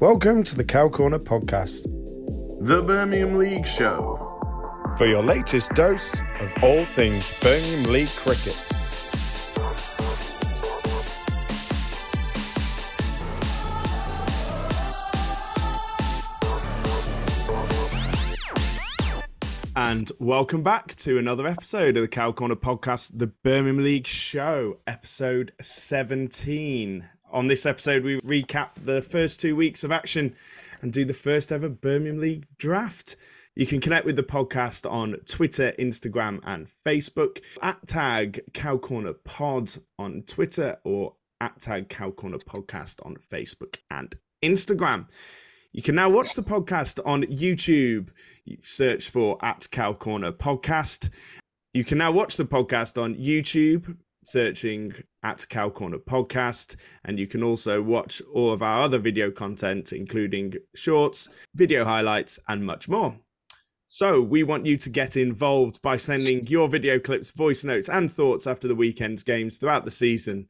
Welcome to the Cow Corner podcast. The Birmingham League Show. For your latest dose of all things Birmingham League cricket. And welcome back to another episode of the Cow Corner podcast, the Birmingham League Show, episode 17. On this episode, we recap the first two weeks of action and do the first ever Birmingham League draft. You can connect with the podcast on Twitter, Instagram, and Facebook at tag Cow Corner Pod on Twitter or at tag Cow Corner Podcast on Facebook and Instagram. You can now watch the podcast on YouTube. You search for at Cow Corner Podcast. You can now watch the podcast on YouTube, searching at Cow Corner Podcast. And you can also watch all of our other video content, including shorts, video highlights, and much more. So, we want you to get involved by sending your video clips, voice notes, and thoughts after the weekend's games throughout the season.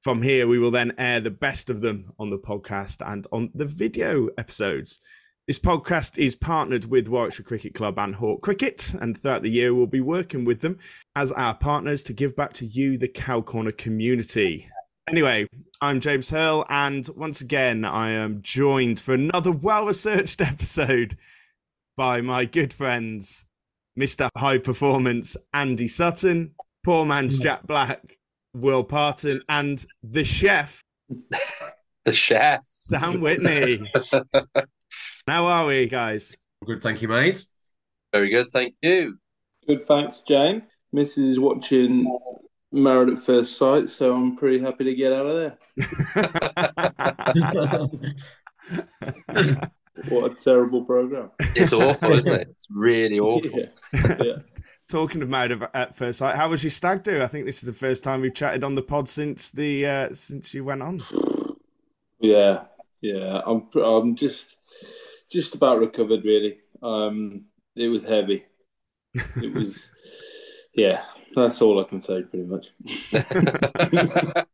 From here, we will then air the best of them on the podcast and on the video episodes. This podcast is partnered with Warwickshire Cricket Club and Hawk Cricket, and throughout the year, we'll be working with them as our partners to give back to you, the Cow Corner community. Anyway, I'm James Hurl, and once again, I am joined for another well researched episode by my good friends, Mr. High Performance Andy Sutton, Poor Man's Jack Black, Will Parton, and the chef, The chef. Sam Whitney. How are we, guys? Good, thank you, mate. Very good, thank you. Good, thanks, James. Mrs. is watching Married at First Sight, so I'm pretty happy to get out of there. What a terrible program. It's awful, isn't it? It's really awful. Yeah. yeah. Talking of Married at First Sight, how was your stag do? I think this is the first time we've chatted on the pod since the uh, since you went on. Yeah, yeah. I'm I'm just just about recovered really. Um it was heavy. It was yeah, that's all I can say pretty much.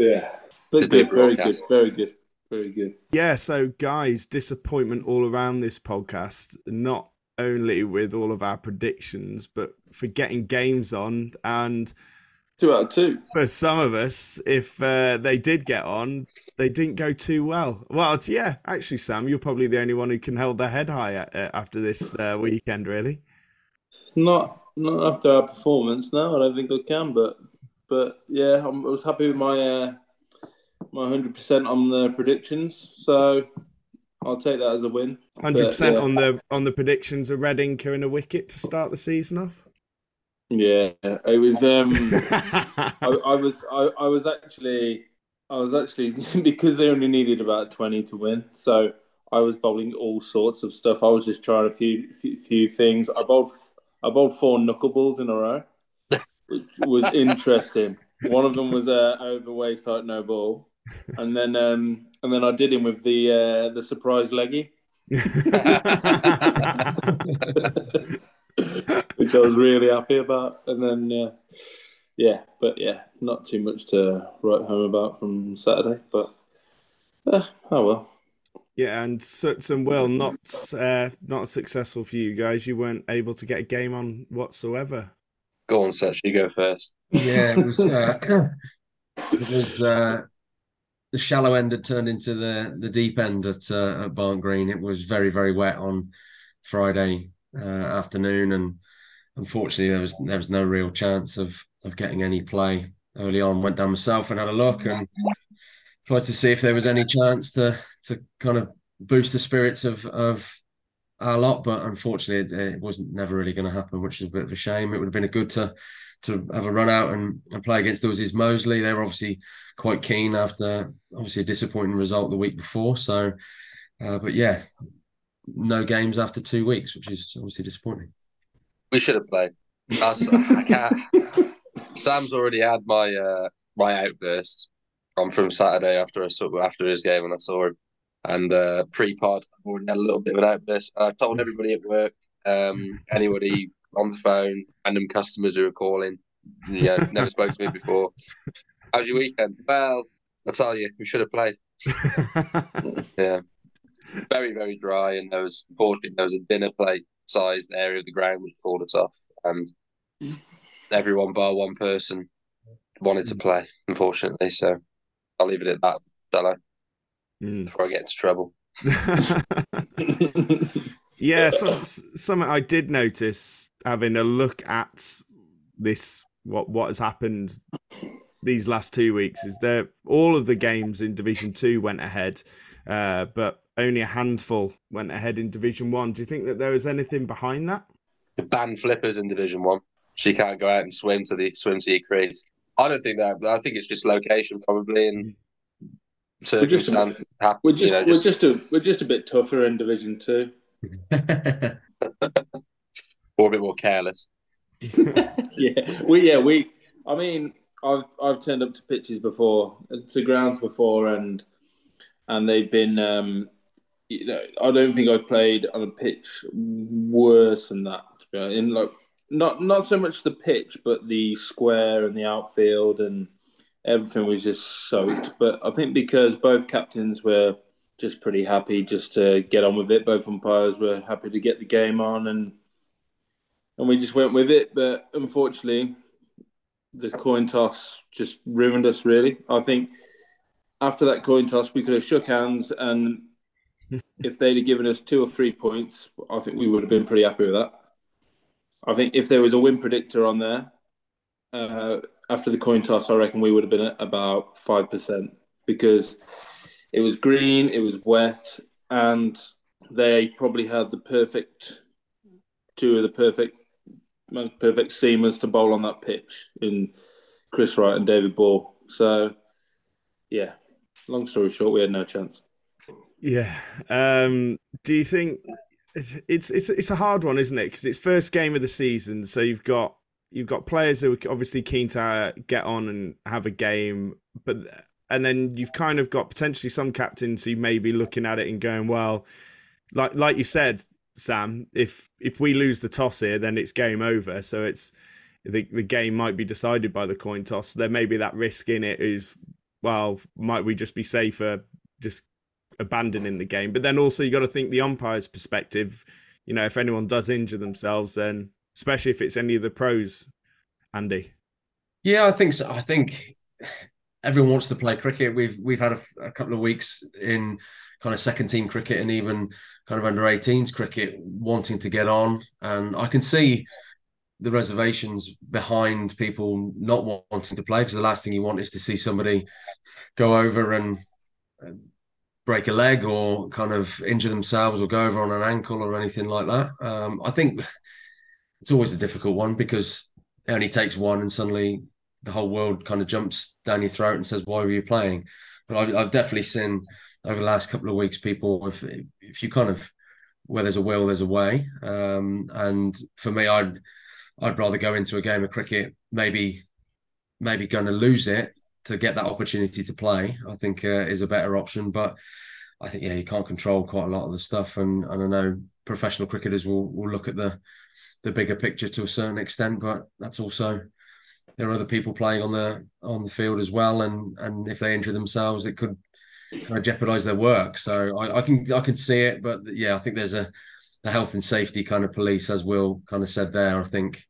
Yeah. But good good, very good, very good, very good. Yeah, so guys, disappointment all around this podcast, not only with all of our predictions, but for getting games on. And Two out of two. for some of us, if uh, they did get on, they didn't go too well. Well, yeah, actually, Sam, you're probably the only one who can hold their head high uh, after this uh, weekend, really. Not not after our performance, no, I don't think I can, but but yeah, I'm, I was happy with my uh, my hundred percent on the predictions, so I'll take that as a win. Hundred percent yeah. on the on the predictions of Reading and a wicket to start the season off. Yeah, it was. Um, I, I was. I, I was actually. I was actually because they only needed about twenty to win, so I was bowling all sorts of stuff. I was just trying a few few, few things. I bowled. I bowled four knuckleballs in a row, which was interesting. One of them was a uh, over waist no ball, and then um, and then I did him with the uh, the surprise leggy. Which I was really happy about. And then, uh, yeah, but yeah, not too much to write home about from Saturday. But uh, oh well. Yeah, and Suts and Will not uh, not successful for you guys. You weren't able to get a game on whatsoever. Go on, Seth, you go first. Yeah, it was. Uh, it was uh, the shallow end had turned into the the deep end at uh, at Barnt Green. It was very very wet on Friday uh, afternoon, and unfortunately there was there was no real chance of of getting any play early on. Went down myself and had a look and tried to see if there was any chance to to kind of boost the spirits of of our lot, but unfortunately it, it wasn't never really going to happen, which is a bit of a shame. It would have been a good to to have a run out and, and play against those is Moseley. They were obviously quite keen after obviously a disappointing result the week before. So, uh, but yeah, no games after two weeks, which is obviously disappointing. We should have played. I, I can't. Sam's already had my uh, my outburst on from Saturday after I after his game when I saw him, and uh, pre-pod I've already had a little bit of an outburst. And I've told everybody at work, um, anybody on the phone, random customers who are calling, you know, never spoke to me before. How's your weekend? Well, I tell you, we should have played. yeah, very very dry, and there was unfortunately there was a dinner plate sized area of the ground which called it off, and everyone bar one person wanted to play. Unfortunately, so I'll leave it at that, shall Mm. Before I get into trouble. yeah, so, something I did notice having a look at this what what has happened these last two weeks is that all of the games in Division Two went ahead, uh, but only a handful went ahead in Division One. Do you think that there was anything behind that? Ban flippers in Division One. She can't go out and swim to the swim to your crease. I don't think that. I think it's just location probably and circumstance. happen, We're just, you know, we're just a we're just a bit tougher in Division Two. or a bit more careless. yeah, we yeah we. I mean, I've I've turned up to pitches before, to grounds before, and and they've been. Um, you know, I don't think I've played on a pitch worse than that. To be honest. In like not not so much the pitch, but the square and the outfield and everything was just soaked. But I think because both captains were just pretty happy just to get on with it. Both umpires were happy to get the game on, and and we just went with it. But unfortunately, the coin toss just ruined us. Really, I think after that coin toss, we could have shook hands, and if they'd have given us two or three points, I think we would have been pretty happy with that. I think if there was a win predictor on there uh, after the coin toss, I reckon we would have been at about five percent because it was green, it was wet, and they probably had the perfect two of the perfect most perfect seamers to bowl on that pitch in Chris Wright and David Ball. So, yeah, long story short, we had no chance. Yeah. Um, do you think it's it's it's a hard one, isn't it? Because it's first game of the season, so you've got you've got players who are obviously keen to get on and have a game, but and then you've kind of got potentially some captains who may be looking at it and going, well, like like you said, Sam, if if we lose the toss here, then it's game over. So it's the the game might be decided by the coin toss. There may be that risk in it. Is well, might we just be safer just abandoning the game? But then also you got to think the umpire's perspective. You know, if anyone does injure themselves, then especially if it's any of the pros, Andy. Yeah, I think so. I think everyone wants to play cricket. We've we've had a, a couple of weeks in kind of second team cricket and even kind of under 18s cricket wanting to get on. And I can see the reservations behind people not wanting to play because the last thing you want is to see somebody go over and break a leg or kind of injure themselves or go over on an ankle or anything like that. Um, I think it's always a difficult one because it only takes one and suddenly the whole world kind of jumps down your throat and says, "Why were you playing?" But I've, I've definitely seen over the last couple of weeks people if if you kind of where there's a will, there's a way. Um, and for me, I'd I'd rather go into a game of cricket maybe maybe going to lose it to get that opportunity to play. I think uh, is a better option, but. I think yeah, you can't control quite a lot of the stuff, and, and I know professional cricketers will will look at the the bigger picture to a certain extent, but that's also there are other people playing on the on the field as well, and and if they injure themselves, it could kind of jeopardize their work. So I, I can I can see it, but yeah, I think there's a the health and safety kind of police, as Will kind of said there. I think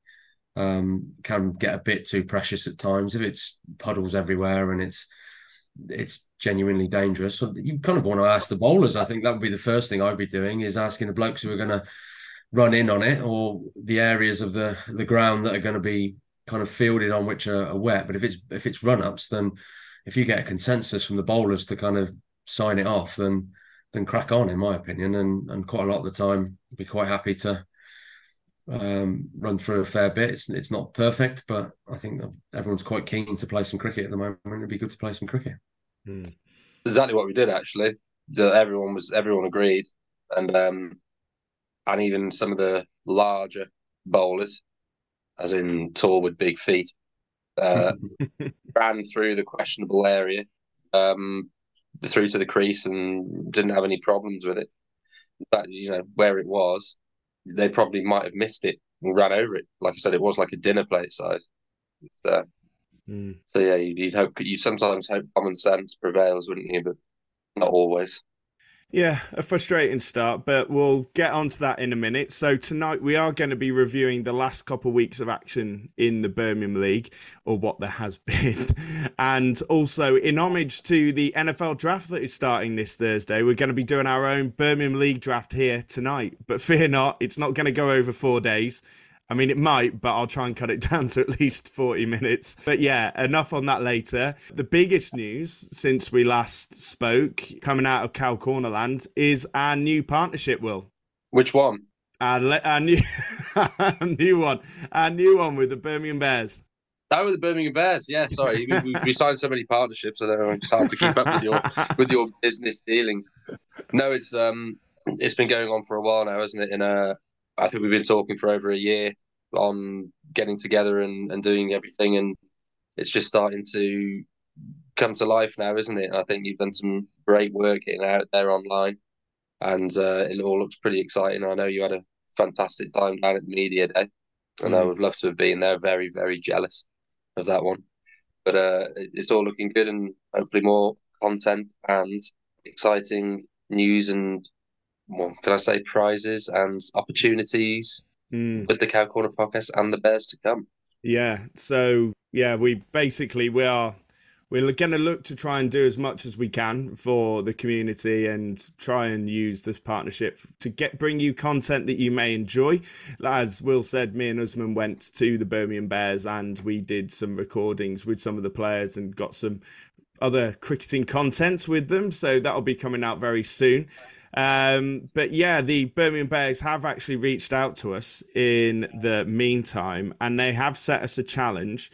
um, can get a bit too precious at times if it's puddles everywhere and it's it's genuinely dangerous. So you kind of want to ask the bowlers. I think that would be the first thing I'd be doing is asking the blokes who are going to run in on it or the areas of the the ground that are going to be kind of fielded on which are, are wet. But if it's if it's run ups, then if you get a consensus from the bowlers to kind of sign it off, then then crack on, in my opinion. And and quite a lot of the time, I'd be quite happy to um, run through a fair bit. It's it's not perfect, but I think everyone's quite keen to play some cricket at the moment. It'd be good to play some cricket. Mm. Exactly what we did actually. The, everyone was everyone agreed, and um, and even some of the larger bowlers, as in tall with big feet, uh, ran through the questionable area, um, through to the crease, and didn't have any problems with it. But you know where it was, they probably might have missed it and ran over it. Like I said, it was like a dinner plate size. Uh, mm. So yeah, you'd, you'd hope you sometimes hope common sense prevails, wouldn't you? But not always. Yeah, a frustrating start, but we'll get onto that in a minute. So tonight we are going to be reviewing the last couple of weeks of action in the Birmingham League, or what there has been, and also in homage to the NFL draft that is starting this Thursday, we're going to be doing our own Birmingham League draft here tonight. But fear not, it's not going to go over four days. I mean, it might, but I'll try and cut it down to at least 40 minutes. But yeah, enough on that later. The biggest news since we last spoke, coming out of Cow Cornerland, is our new partnership, Will. Which one? Our, our, new, our new one. Our new one with the Birmingham Bears. That was the Birmingham Bears. Yeah, sorry, we, we, signed so many partnerships. I don't know. It's hard to keep up with your with your business dealings. No, it's um, it's been going on for a while now, hasn't it? In a I think we've been talking for over a year on getting together and, and doing everything, and it's just starting to come to life now, isn't it? And I think you've done some great work getting out there online, and uh, it all looks pretty exciting. I know you had a fantastic time down at the media day, and mm. I would love to have been there. Very, very jealous of that one, but uh, it's all looking good, and hopefully more content and exciting news and well, can I say prizes and opportunities mm. with the Cow Corner podcast and the Bears to come. Yeah. So yeah, we basically we are we're going to look to try and do as much as we can for the community and try and use this partnership to get bring you content that you may enjoy. As Will said, me and Usman went to the Birmingham Bears and we did some recordings with some of the players and got some other cricketing content with them. So that'll be coming out very soon. Um, but yeah, the Birmingham Bears have actually reached out to us in the meantime, and they have set us a challenge.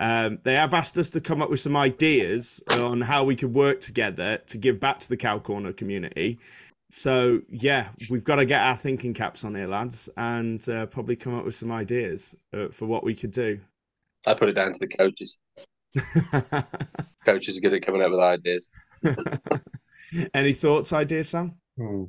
Um, they have asked us to come up with some ideas on how we could work together to give back to the Cow Corner community. So yeah, we've got to get our thinking caps on here, lads, and uh, probably come up with some ideas uh, for what we could do. I put it down to the coaches. coaches are good at coming up with ideas. Any thoughts, ideas, Sam? Oh,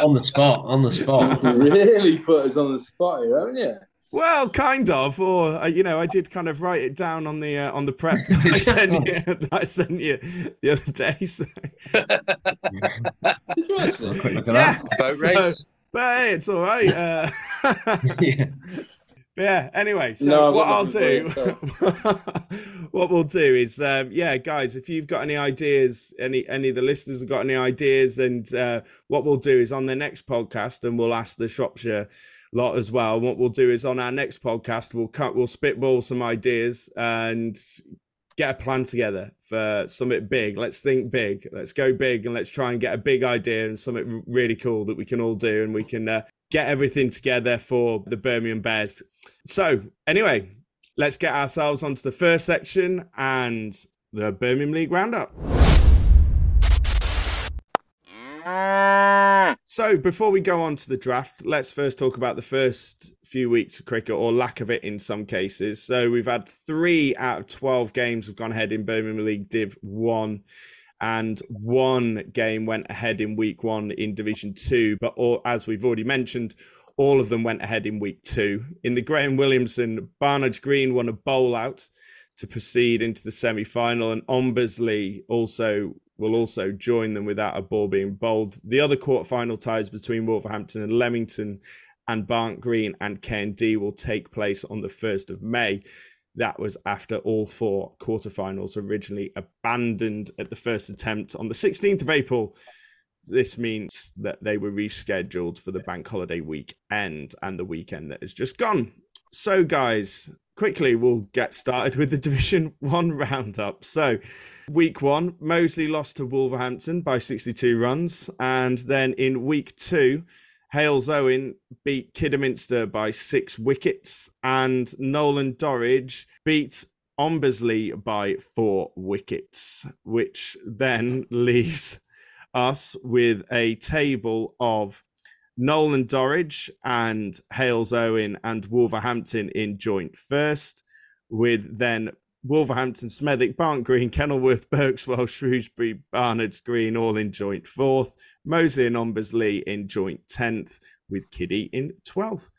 on the spot, on the spot. really put us on the spot here, haven't you? Well, kind of, or uh, you know, I did kind of write it down on the uh, on the prep I sent you. I sent you the other day. So. yeah, boat race. So, but hey, it's all right. Uh, yeah yeah. Anyway, so no, what I'll do, what we'll do is, um, yeah, guys, if you've got any ideas, any any of the listeners have got any ideas, and uh, what we'll do is on the next podcast, and we'll ask the Shropshire lot as well. What we'll do is on our next podcast, we'll cut, we'll spitball some ideas and get a plan together for something big. Let's think big. Let's go big and let's try and get a big idea and something really cool that we can all do and we can uh, get everything together for the Birmingham Bears. So, anyway, let's get ourselves onto the first section and the Birmingham League Roundup. So, before we go on to the draft, let's first talk about the first few weeks of cricket or lack of it in some cases. So, we've had three out of 12 games have gone ahead in Birmingham League Div 1 and one game went ahead in week one in Division Two. But all, as we've already mentioned, all of them went ahead in week two. In the Graham Williamson, Barnard Green won a bowl out to proceed into the semi final, and Ombersley also will also join them without a ball being bowled. The other quarter-final ties between Wolverhampton and Leamington and Barnt Green and KND will take place on the 1st of May. That was after all four quarterfinals originally abandoned at the first attempt on the 16th of April. This means that they were rescheduled for the bank holiday weekend and the weekend that has just gone. So, guys, quickly we'll get started with the Division 1 roundup. So, week one, Moseley lost to Wolverhampton by 62 runs. And then in week two, Halesowen beat Kidderminster by six wickets, and Knowle and Dorridge beat Ombersley by four wickets, which then leaves us with a table of Knowle and Dorridge and Halesowen and Wolverhampton in joint first, with then Wolverhampton, Smethwick, Barnt Green, Kenilworth, Berkswell, Shrewsbury, Barnards Green all in joint fourth, Moseley and Ombersley in joint 10th, with Kiddie in 12th.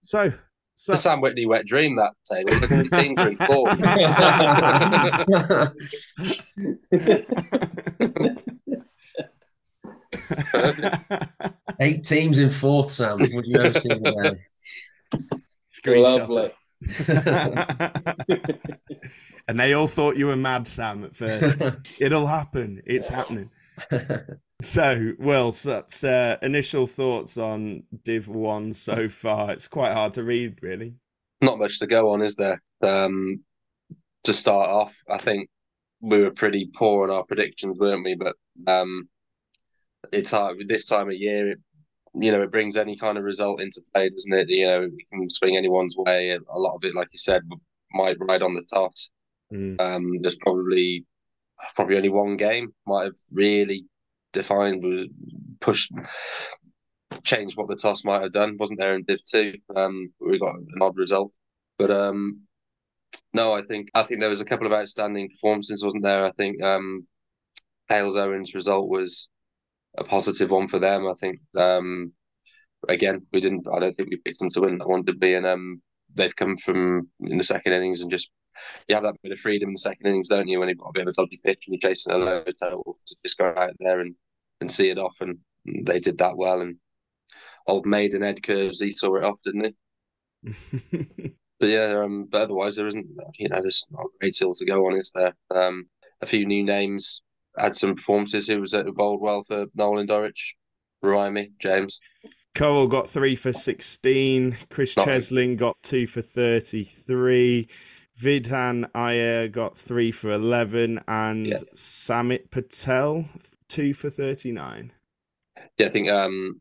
So, so The Sam Whitney wet dream that table. Look at the teams are in fourth. Eight teams in fourth, Sam. Would you ever see that? Lovely. and they all thought you were mad, Sam, at first. It'll happen. It's happening. So, well, so that's uh, initial thoughts on Div 1 so far. It's quite hard to read, really. Not much to go on, is there? Um, to start off, I think we were pretty poor on our predictions, weren't we? But um, it's hard this time of year. It, you know, it brings any kind of result into play, doesn't it? You know, it can swing anyone's way. A lot of it, like you said, might ride on the toss. Mm. Um, there's probably probably only one game might have really defined was pushed changed what the toss might have done. Wasn't there in Div two? Um, we got an odd result, but um, no, I think I think there was a couple of outstanding performances, wasn't there? I think um, Halesowen's result was a positive one for them. I think um, again we didn't. I don't think we picked them to win that one, did we? And um, they've come from in the second innings and just you have that bit of freedom in the second innings, don't you? When you've got a bit of a dodgy pitch and you're chasing a low total, to just go out there and, and see it off. And they did that well. And old maiden Ed Curves, he saw it off, didn't he? but yeah, um, but otherwise there isn't, you know, there's not a great deal to go on, is there? Um, a few new names had some performances. Who was at bowled well for Knowle and Dorridge? Remind me, James. Cole got three for 16. Chris Not- Cheslin got two for 33. Vidhan Iyer got three for 11. And Yeah. Samit Patel, two for 39. Yeah, I think um,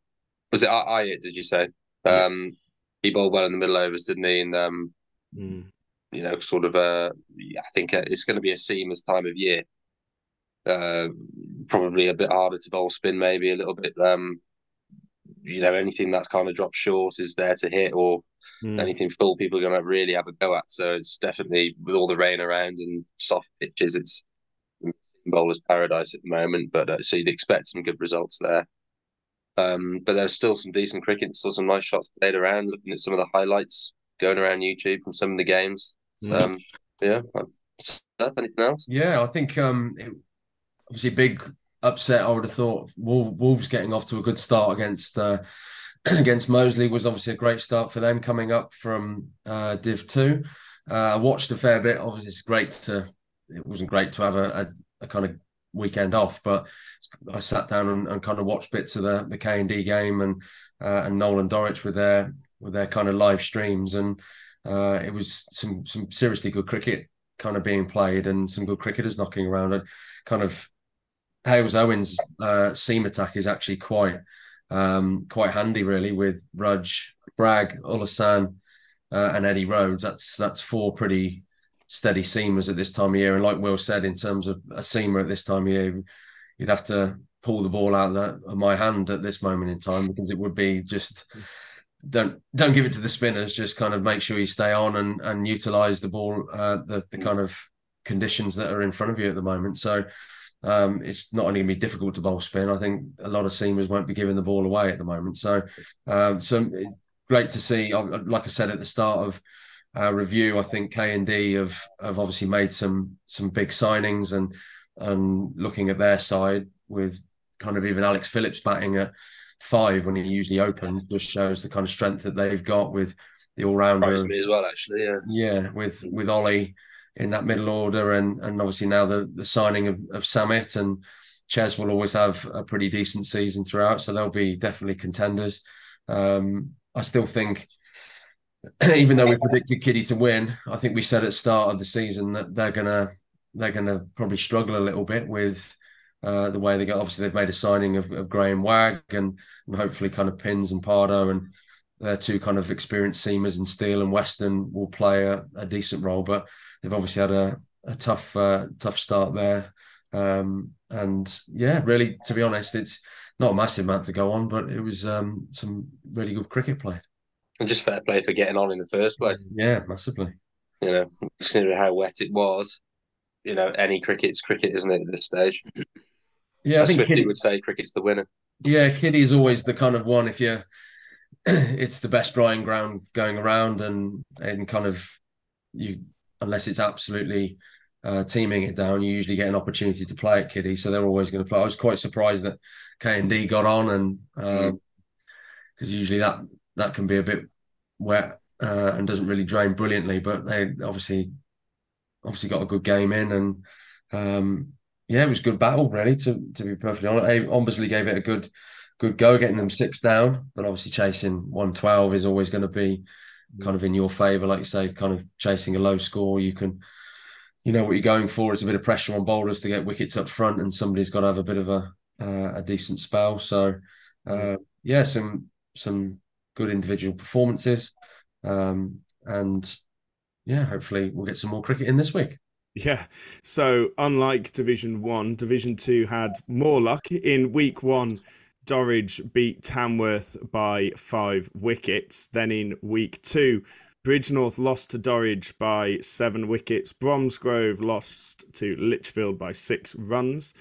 was it Ayat? Did you say? Um, Yes. he bowled well in the middle overs, didn't he? And um, Mm. you know, sort of uh, I think uh, it's going to be a seamless time of year. Uh, probably a bit harder to bowl spin, maybe a little bit. Um, you know, anything that kind of drops short is there to hit, or Mm. anything full, people are going to really have a go at. So it's definitely with all the rain around and soft pitches, it's bowler's paradise at the moment. But uh, so you'd expect some good results there. Um, but there's still some decent cricket, still some nice shots played around. Looking at some of the highlights going around YouTube from some of the games. Mm. Um, yeah. That's anything else? Yeah, I think um, it, obviously big upset. I would have thought Wolves, getting off to a good start against uh, against Moseley was obviously a great start for them coming up from uh, Div two. Uh, I watched a fair bit. Obviously, it's great to. It wasn't great to have a, a, a kind of weekend off, but I sat down and, and kind of watched bits of the the K and D game and uh, and Knowle and Dorridge with their with their kind of live streams, and uh, it was some some seriously good cricket kind of being played and some good cricketers knocking around. Kind of Halesowen's uh, seam attack is actually quite um, quite handy, really, with Rudge, Bragg, Ulasan, uh, and Eddie Rhodes. That's that's four pretty steady seamers at this time of year. And like Will said, in terms of a seamer at this time of year, you'd have to pull the ball out of, my hand at this moment in time because it would be just don't don't give it to the spinners. Just kind of make sure you stay on and and utilize the ball, uh, the the kind of conditions that are in front of you at the moment. So um, it's not only going to be difficult to bowl spin. I think a lot of seamers won't be giving the ball away at the moment. So um, so great to see. uh, Like I said at the start of our review, I think K and D have have obviously made some some big signings and and looking at their side with kind of even Alex Phillips batting at five when he usually opens just shows the kind of strength that they've got with the all rounder. As well, actually. Yeah. Yeah, with with Ollie in that middle order, and and obviously now the the signing of of Samit and Ches will always have a pretty decent season throughout, so they'll be definitely contenders. Um, I still think, even though we predicted Kiddie to win, I think we said at the start of the season that they're gonna they're gonna probably struggle a little bit with uh, the way they got. Obviously, they've made a signing of, of Graham Wagg and, and hopefully kind of Pins and Pardo and their two kind of experienced seamers and Steele and Weston will play a, a decent role. But they've obviously had a, a tough uh, tough start there. Um, and yeah, really, to be honest, it's not a massive amount to go on, but it was um, some really good cricket play. And just fair play for getting on in the first place. Yeah, massively. You know, considering how wet it was, you know, any cricket's cricket, isn't it, at this stage? Yeah, I As think Swifty Kitty, would say cricket's the winner. yeah, Kiddie is always the kind of one if you're it's the best drying ground going around and and kind of you unless it's absolutely uh, teaming it down, you usually get an opportunity to play at Kiddie. So they're always going to play. I was quite surprised that K and D got on and because usually that that can be a bit wet uh, and doesn't really drain brilliantly, but they obviously obviously got a good game in and um, yeah, it was a good battle really to to be perfectly honest. Obviously gave it a good good go getting them six down, but obviously chasing 112 is always going to be kind of in your favour. Like you say, kind of chasing a low score, you can, you know what you're going for. is a bit of pressure on bowlers to get wickets up front, and somebody's got to have a bit of a uh, a decent spell. So uh, yeah, some some good individual performances, um, and yeah, hopefully we'll get some more cricket in this week. Yeah. So unlike Division One, Division Two had more luck. In week one, Dorridge beat Tamworth by five wickets. Then in week two, Bridgnorth lost to Dorridge by seven wickets. Bromsgrove lost to Lichfield by six runs.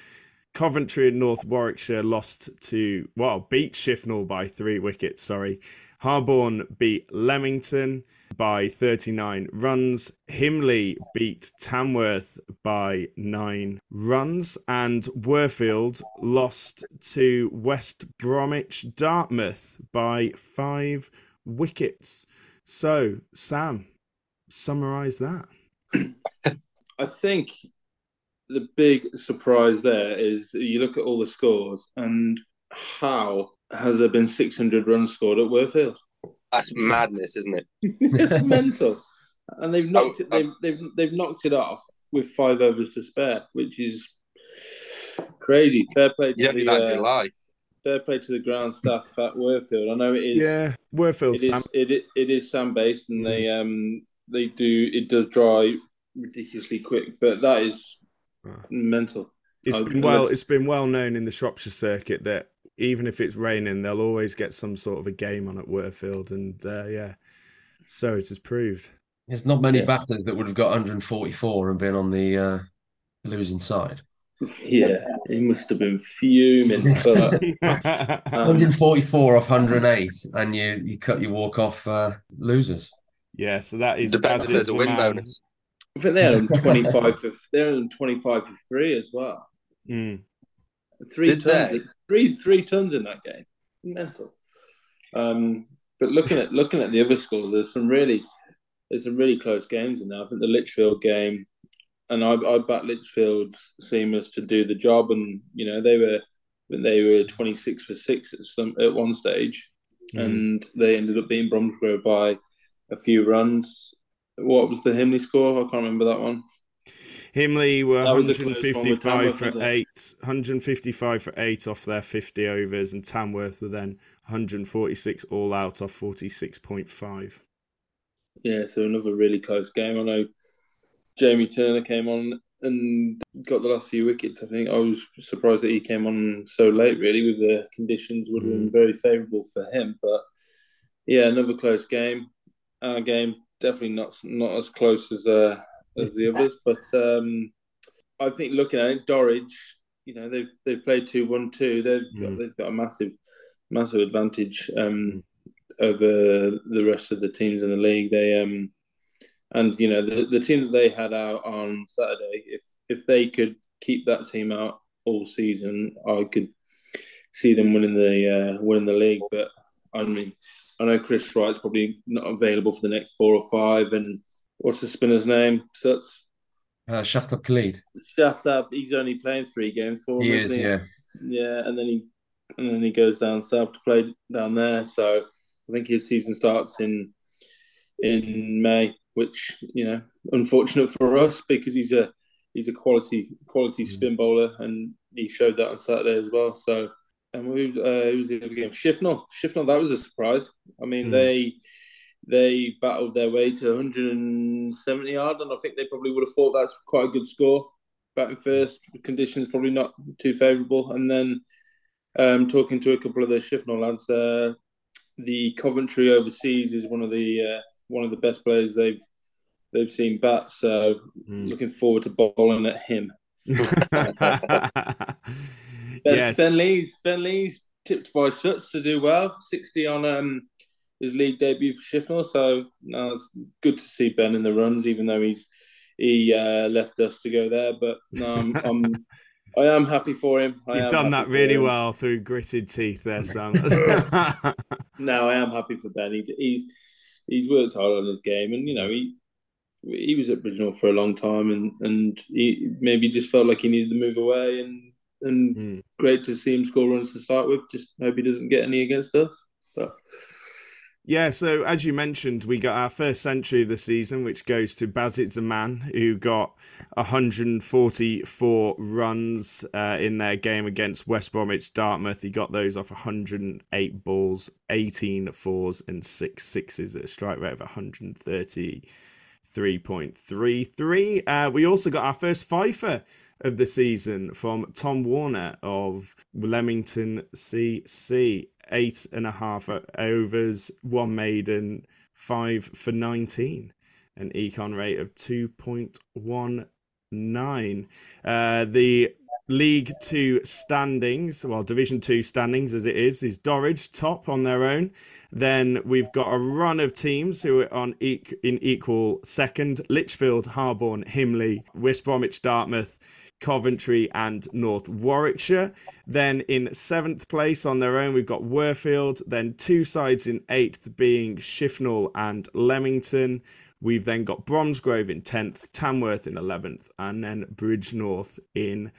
Coventry and North Warwickshire lost to, well, beat Shifnal by three wickets, sorry. Harborne beat Leamington by 39 runs. Himley beat Tamworth by nine runs. And Worfield lost to West Bromwich Dartmouth by five wickets. So, Sam, summarise that. I think the big surprise there is you look at all the scores and how has there been 600 runs scored at Worfield? That's madness, isn't it? it's mental, and they've knocked it. Oh, They've, they've they've knocked it off with five overs to spare, which is crazy. Fair play to Yeah, the that uh, July. fair play to the ground staff at Worfield. I know it is. Yeah, Worfield, it is. Sam. It is. It is sand based, and they um they do it does dry ridiculously quick, but that is. Mental. It's been well. It's been well known in the Shropshire circuit that even if it's raining, they'll always get some sort of a game on at Worfield, and uh, yeah, so it has proved. There's not many Yeah. batters that would have got 144 and been on the uh, losing side. Yeah, he must have been fuming. But um, 144 off 108, and you you cut your walk off uh, losers. yeah, so that is Depends as if there's a the win man. bonus. I think they're on twenty five for they're on twenty five for three as well. Mm. Three Did tons, they? three three tons in that game. Mental. Um, but looking at looking at the other scores, there's some really there's some really close games in there. I think the Lichfield game, and I I backed Lichfield's seamers to do the job, and you know they were they were twenty six for six at some at one stage, Mm. and they ended up beating Bromsgrove by a few runs. What was the Himley score? I can't remember that one. Himley were That was a close one with 155 Tamworth, for eight, 155 for eight off their 50 overs, and Tamworth were then 146 all out off 46.5. Yeah, so another really close game. I know Jamie Turner came on and got the last few wickets. I think I was surprised that he came on so late. Really, with the conditions would have been mm. very favourable for him. But yeah, another close game. Our game definitely not not as close as uh, as the others, but um, I think looking at it, Dorridge, you know, they've they've played two one two. They've got Mm. they've got a massive massive advantage um, over the rest of the teams in the league. They um and you know the the team that they had out on Saturday, if if they could keep that team out all season, I could see them winning the uh, winning the league. But I mean, I know Chris Wright's probably not available for the next four or five. And what's the spinner's name? Suts Uh, Shaftab Khalid. Shaftab. He's only playing three games for them. He isn't is, yeah. yeah, and then he and then he goes down south to play down there. So I think his season starts in in May, which you know, unfortunate for us because he's a he's a quality quality mm. spin bowler, and he showed that on Saturday as well. So, and who, uh, who was the other game? Shifnal. Shifnal. That was a surprise. I mean, mm. they they battled their way to 170 yard, and I think they probably would have thought that's quite a good score. Batting first, conditions probably not too favourable, and then um, talking to a couple of the Shifnal lads, uh, the Coventry overseas is one of the uh, one of the best players they've they've seen bat. So mm. looking forward to bowling at him. ben, yes. Ben Lee Ben Lee's tipped by Suts to do well, sixty on um, his league debut for Shifnal. So no, it's good to see Ben in the runs, even though he's he uh, left us to go there. But no, I'm, I'm I am happy for him. I You've done that really well through gritted teeth there, Sam. no, I am happy for Ben. He, he's he's worked hard on his game, and you know he he was at Bridgnorth for a long time, and and he maybe just felt like he needed to move away, and and mm. great to see him score runs to start with. Just hope he doesn't get any against us. But yeah, so as you mentioned, we got our first century of the season, which goes to Bazit Zaman, who got 144 runs uh, in their game against West Bromwich Dartmouth. He got those off 108 balls, 18 fours, and six sixes at a strike rate of 133.33. Uh, we also got our first fifer of the season from Tom Warner of Leamington CC eight and a half overs, one maiden, five for 19, an econ rate of 2.19. Uh, the League Two standings, well, Division Two standings as it is, is Dorridge top on their own. Then we've got a run of teams who are on e- in equal second: Lichfield, Harborne, Himley, West Bromwich, Dartmouth, Coventry, and North Warwickshire. Then in seventh place on their own, we've got Worfield. Then two sides in eighth being Shifnal and Leamington. We've then got Bromsgrove in 10th, Tamworth in 11th, and then Bridgnorth in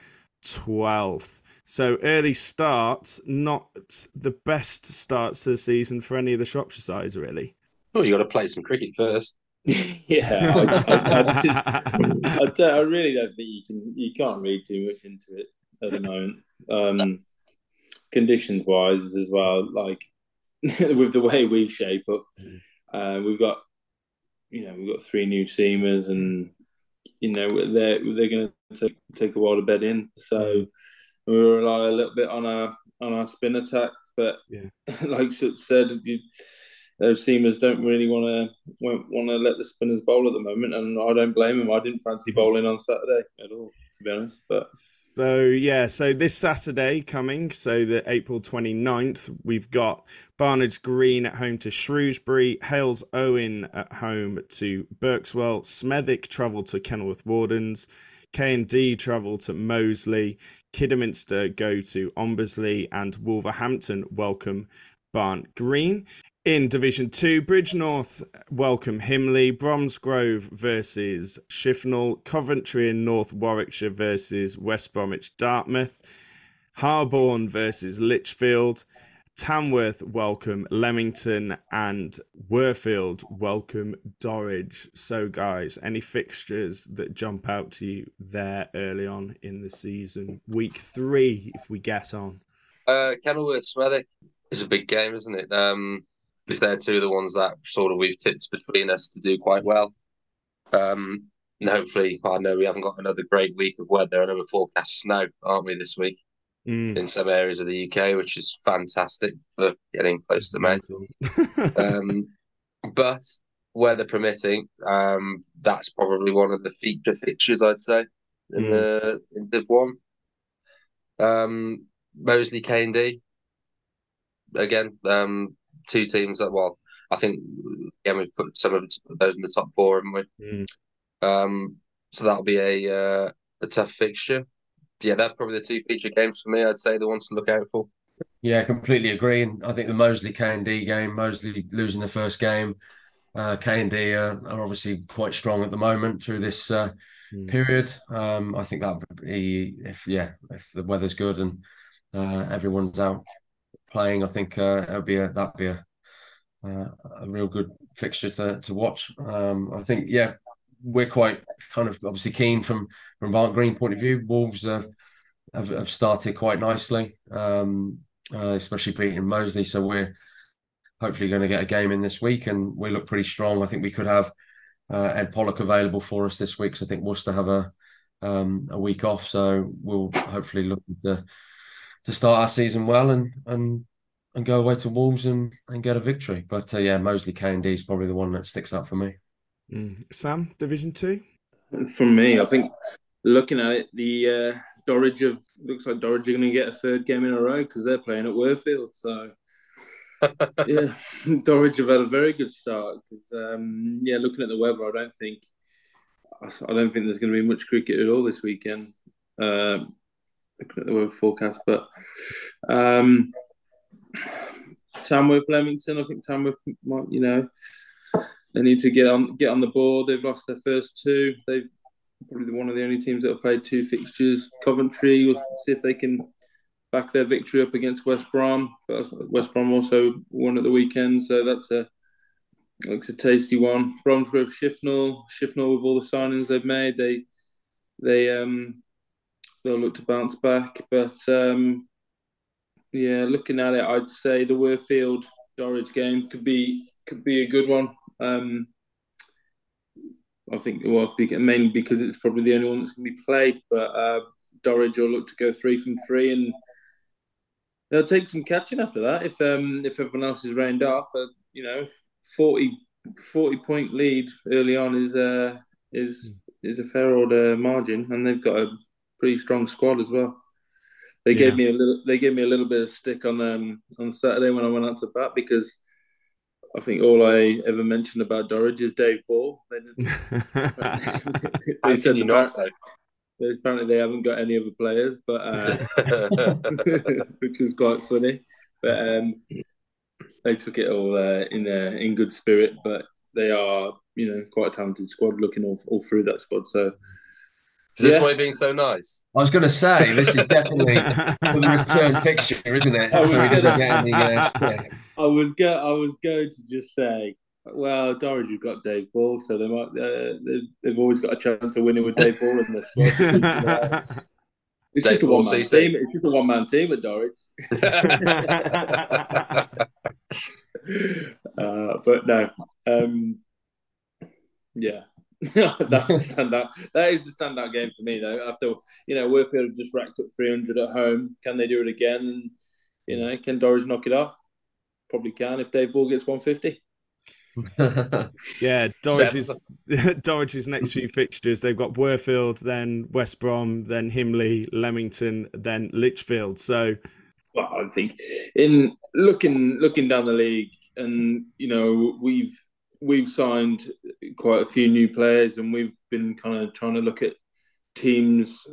12th. So early starts, not the best starts to the season for any of the Shropshire sides, really. Well, you've got to play some cricket first. yeah, I, I, I, just, I, really don't think you can. You can't read too much into it at the moment. Um, conditions wise, as well, like with the way we shape up, uh, we've got, you know, we've got three new seamers, and you know they're they're going to take take a while to bed in. So we rely a little bit on our on our spin attack, but yeah. like said, you those seamers don't really want to want to let the spinners bowl at the moment, and I don't blame them. I didn't fancy bowling on Saturday at all, to be honest. But so yeah, so this Saturday coming, so the April 29th, we've got Barnard's Green at home to Shrewsbury, Halesowen at home to Berkswell, Smethwick travel to Kenilworth Wardens, K and D travel to Moseley, Kidderminster go to Ombersley, and Wolverhampton welcome Barnt Green. In Division 2, Bridgnorth welcome Himley, Bromsgrove versus Shifnal, Coventry and North Warwickshire versus West Bromwich Dartmouth, Harborne versus Lichfield, Tamworth welcome Leamington, and Worfield welcome Dorridge. So, guys, any fixtures that jump out to you there early on in the season? Week three, if we get on. Uh, Kenilworth Smethwick is a big game, isn't it? Um, because they're two of the ones that sort of we've tipped between us to do quite well. Um, and hopefully, I know we haven't got another great week of weather. I know we're forecast snow, aren't we, this week mm. in some areas of the UK, which is fantastic for getting close to May. um, but weather permitting, um, that's probably one of the feature fixtures, I'd say, in mm. the in Div One. Um, and D. Again, um, two teams that well, I think again we've put some of those in the top four, haven't we? Mm. Um, so that'll be a uh, a tough fixture. Yeah, they're probably the two feature games for me. I'd say the ones to look out for. Yeah, completely agree. And I think the Moseley K and D game, Moseley losing the first game, uh, K and D are, are, obviously quite strong at the moment through this uh, mm. period. Um, I think that would be if yeah, if the weather's good and uh, everyone's out playing, I think uh, it'll be a, that'd be a, uh, a real good fixture to, to watch. Um, I think, yeah, we're quite kind of obviously keen from from Barnt Green point of view. Wolves have have, have started quite nicely, um, uh, especially beating Moseley. So we're hopefully going to get a game in this week, and we look pretty strong. I think we could have uh, Ed Pollock available for us this week. So I think Worcester have a um, a week off, so we'll hopefully look to to start our season well and and and go away to Wolves and, and get a victory. But uh, yeah, Moseley K and D is probably the one that sticks out for me. Mm. Sam, Division Two. For me, I think looking at it, the uh, Dorridge of looks like Dorridge are going to get a third game in a row because they're playing at Worfield. So yeah, Dorridge have had a very good start. Um, yeah, looking at the weather, I don't think I don't think there's going to be much cricket at all this weekend. Um, at the weather forecast, but um, Tamworth Leamington, I think Tamworth might, you know, they need to get on get on the board. They've lost their first two. They've probably one of the only teams that have played two fixtures. Coventry, will see if they can back their victory up against West Brom. But West Brom also won at the weekend, so that's a looks a tasty one. Bromsgrove, Shifnal, Shifnal with all the signings they've made, they they um they'll look to bounce back. But um yeah, looking at it, I'd say the Worfield Dorridge game could be could be a good one. Um, I think well, mainly because it's probably the only one that's going to be played. But uh, Dorridge will look to go three from three, and they'll take some catching after that if um, if everyone else is rained off. Uh, you know, 40, 40 point lead early on is uh, is is a fair old uh, margin, and they've got a pretty strong squad as well. They yeah. gave me a little. They gave me a little bit of stick on um on Saturday when I went out to bat because I think all I ever mentioned about Dorridge is Dave Ball. They, they said you not, apparently they haven't got any other players, but uh, which is quite funny. But um, they took it all uh, in uh, in good spirit. But they are, you know, quite a talented squad. Looking all, all through that squad, so is this yeah. why being so nice? I was going to say this is definitely the return fixture, isn't it? So he doesn't get any. Uh, yeah. I was go- I was going to just say, well, Dorridge, you've got Dave Ball, so they might uh, they've always got a chance of winning with Dave Ball in this one. it's Dave just a one man team. It's just a one man team at Dorridge. uh, but no, um, yeah, that's the standout. That is the standout game for me, though. After you know, Worfield just racked up 300 at home. Can they do it again? You know, can Dorridge knock it off? Probably can if Dave Ball gets 150. yeah, Dorridge's Dorridge's next few fixtures. They've got Worfield, then West Brom, then Himley, Leamington, then Lichfield. So, well, I think in looking looking down the league, and you know, we've we've signed quite a few new players, and we've been kind of trying to look at teams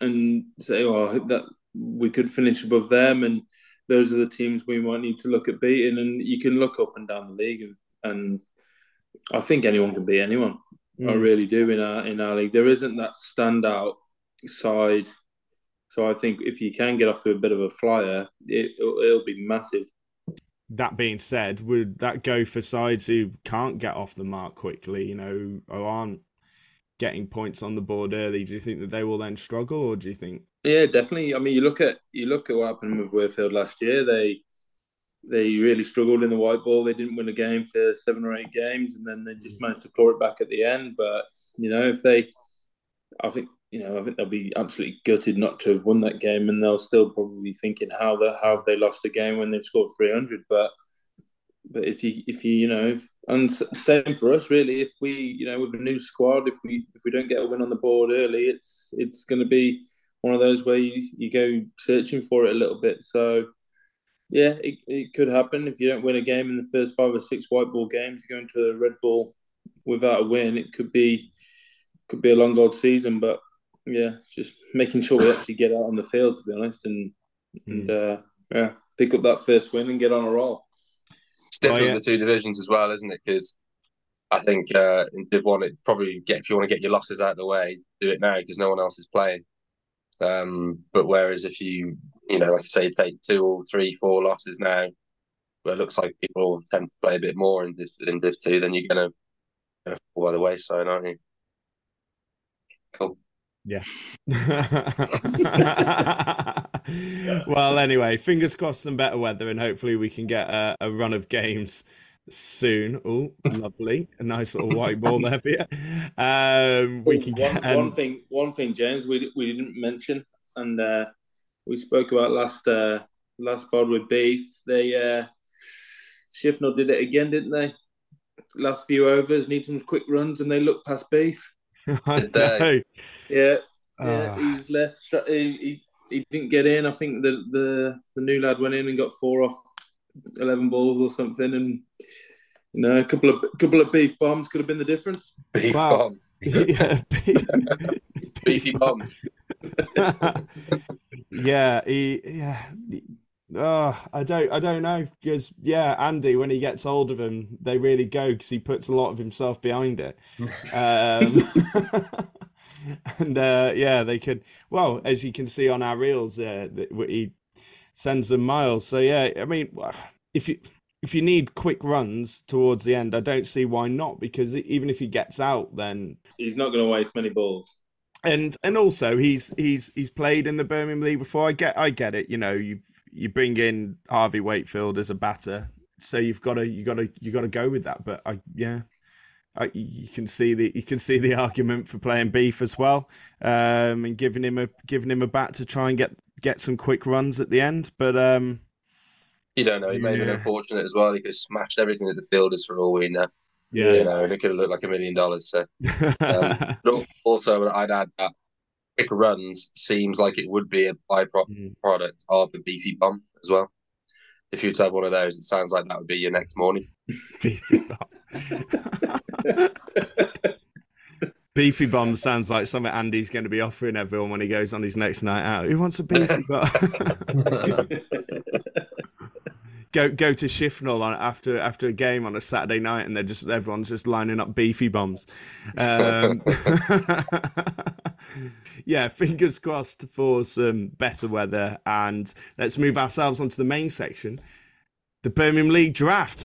and say, "Oh, I hope that we could finish above them." And those are the teams we might need to look at beating. And you can look up and down the league, and, and I think anyone can beat anyone. Mm. I really do in our in our league. There isn't that standout side. So I think if you can get off to a bit of a flyer, it, it'll, it'll be massive that being said, would that go for sides who can't get off the mark quickly, you know, or aren't getting points on the board early? Do you think that they will then struggle, or do you think? Yeah, definitely. I mean, you look at you look at what happened with Worfield last year. They they really struggled in the white ball. They didn't win a game for seven or eight games, and then they just mm. managed to claw it back at the end. But you know, if they, I think you know, I think they'll be absolutely gutted not to have won that game, and they'll still probably be thinking how the how have they lost a game when they've scored three hundred. But but if you if you you know, if, and same for us really, if we you know with a new squad, if we if we don't get a win on the board early, it's it's going to be one of those where you, you go searching for it a little bit. So yeah, it, it could happen if you don't win a game in the first five or six white ball games. You go into a red ball without a win, it could be could be a long old season, but yeah, just making sure we actually get out on the field, to be honest, and mm. and uh, yeah, pick up that first win and get on a roll. It's different oh, yeah. the two divisions as well, isn't it? Because I think uh, in Div One, it probably get if you want to get your losses out of the way, do it now because no one else is playing. Um, but whereas if you, you know, like you say, take two or three, four losses now, where it looks like people tend to play a bit more in Div, in Div Two, then you're gonna, gonna fall by the wayside, aren't you? Yeah. well, anyway, fingers crossed some better weather, and hopefully we can get a, a run of games soon. Oh, lovely! A nice little white ball there for you. Um, we can one, get one thing. One thing, James, we we didn't mention, and uh, we spoke about last uh, last pod with Beef. They uh, Shifnal did it again, didn't they? Last few overs, need some quick runs, and they looked past Beef. I Did. Yeah, yeah, Ah. he's left. He, he, he didn't get in. I think the, the the new lad went in and got four off eleven balls or something, and you know a couple of couple of beef bombs could have been the difference. Beef Wow. bombs. yeah, Beefy bombs. yeah, he, yeah. Oh, I don't, I don't know because yeah, Andy, when he gets hold of him, they really go because he puts a lot of himself behind it. Um, and uh, yeah, they could. Well, as you can see on our reels, uh, he sends them miles. So yeah, I mean, if you if you need quick runs towards the end, I don't see why not. Because even if he gets out, then He's not going to waste many balls. and and also he's he's he's played in the Birmingham League before. I get I get it. You know, you you bring in Harvey Wakefield as a batter, so you've got to you got to you got to go with that. But I yeah. I, you can see the you can see the argument for playing beef as well, um, and giving him a giving him a bat to try and get get some quick runs at the end. But um, You don't know. He may have been unfortunate as well. He could have smashed everything at the fielders for all we know. Yeah, You know, and it could have looked like a million dollars. So, um, but also, I'd add that runs seems like it would be a byproduct Mm. of a beefy bomb as well. If you to have one of those, it sounds like that would be your next morning. Beefy bomb. beefy bomb sounds like something Andy's going to be offering everyone when he goes on his next night out. Who wants a beefy bomb? go go to Shifnal on after after a game on a Saturday night, and they're just everyone's just lining up beefy bombs. Um, yeah, fingers crossed for some better weather, and let's move ourselves onto the main section, the Birmingham League draft.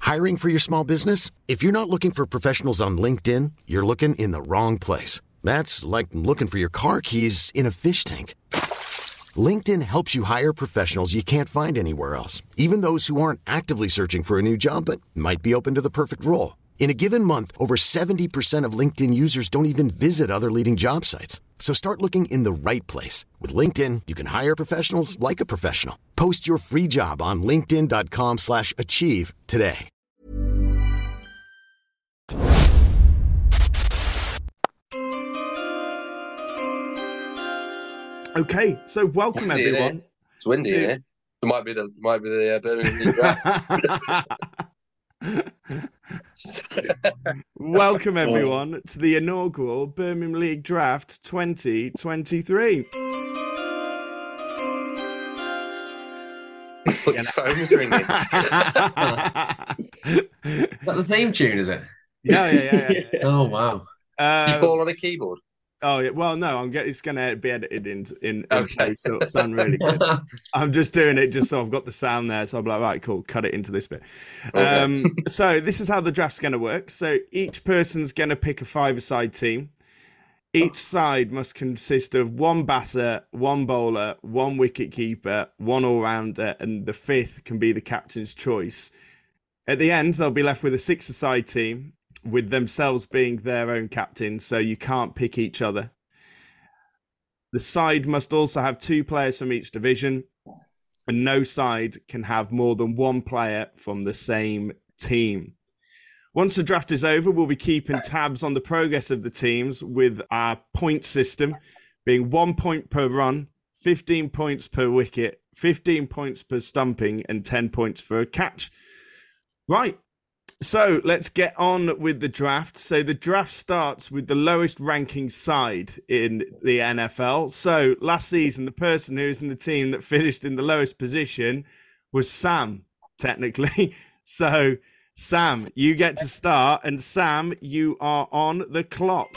Hiring for your small business? If you're not looking for professionals on LinkedIn, you're looking in the wrong place. That's like looking for your car keys in a fish tank. LinkedIn helps you hire professionals you can't find anywhere else, even those who aren't actively searching for a new job but might be open to the perfect role. In a given month, over 70% of LinkedIn users don't even visit other leading job sites. So start looking in the right place. With LinkedIn, you can hire professionals like a professional. Post your free job on linkedin.com slash achieve today. Okay, so welcome Windy everyone. It's windy in here. It might be the might be the uh, Birmingham League draft. welcome everyone to the inaugural Birmingham League Draft 2023. the phone's ringing. Is that the theme tune, is it? yeah, yeah, yeah. yeah. Oh wow. you Uh, fall on a keyboard. Oh, yeah. Well, no, I'm get, it's going to be edited in in, in Okay. place, so it'll sound really good. I'm just doing it just so I've got the sound there. So I'm like, right, cool, cut it into this bit. Okay. Um, so this is how the draft's going to work. So each person's going to pick a five-a-side team. Each side must consist of one batter, one bowler, one wicket keeper, one all-rounder, and the fifth can be the captain's choice. At the end, they'll be left with a six-a-side team, with themselves being their own captain, so you can't pick each other. The side must also have two players from each division, and no side can have more than one player from the same team. Once the draft is over, we'll be keeping tabs on the progress of the teams with our point system being one point per run, 15 points per wicket, 15 points per stumping, and 10 points for a catch. Right. So let's get on with the draft. So the draft starts with the lowest ranking side in the NFL. So last season, the person who was in the team that finished in the lowest position was Sam, technically. So, Sam, you get to start, and Sam, you are on the clock.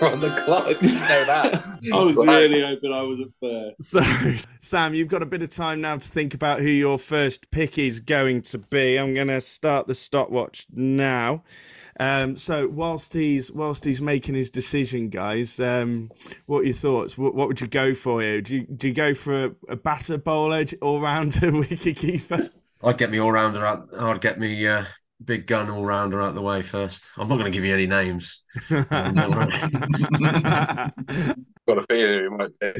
We're on the clock. You know that. I was Right. really hoping I was at first. So, Sam, you've got a bit of time now to think about who your first pick is going to be. I'm going to start the stopwatch now. Um, so whilst he's whilst he's making his decision, guys, um, what are your thoughts? What, what would you go for here? Do you do you go for a, a batter, bowler, all rounder, wicket keeper? I'd get me all rounder out. I'd get me uh, big gun all rounder out the way first. I'm not going to give you any names. Got a feeling it might be.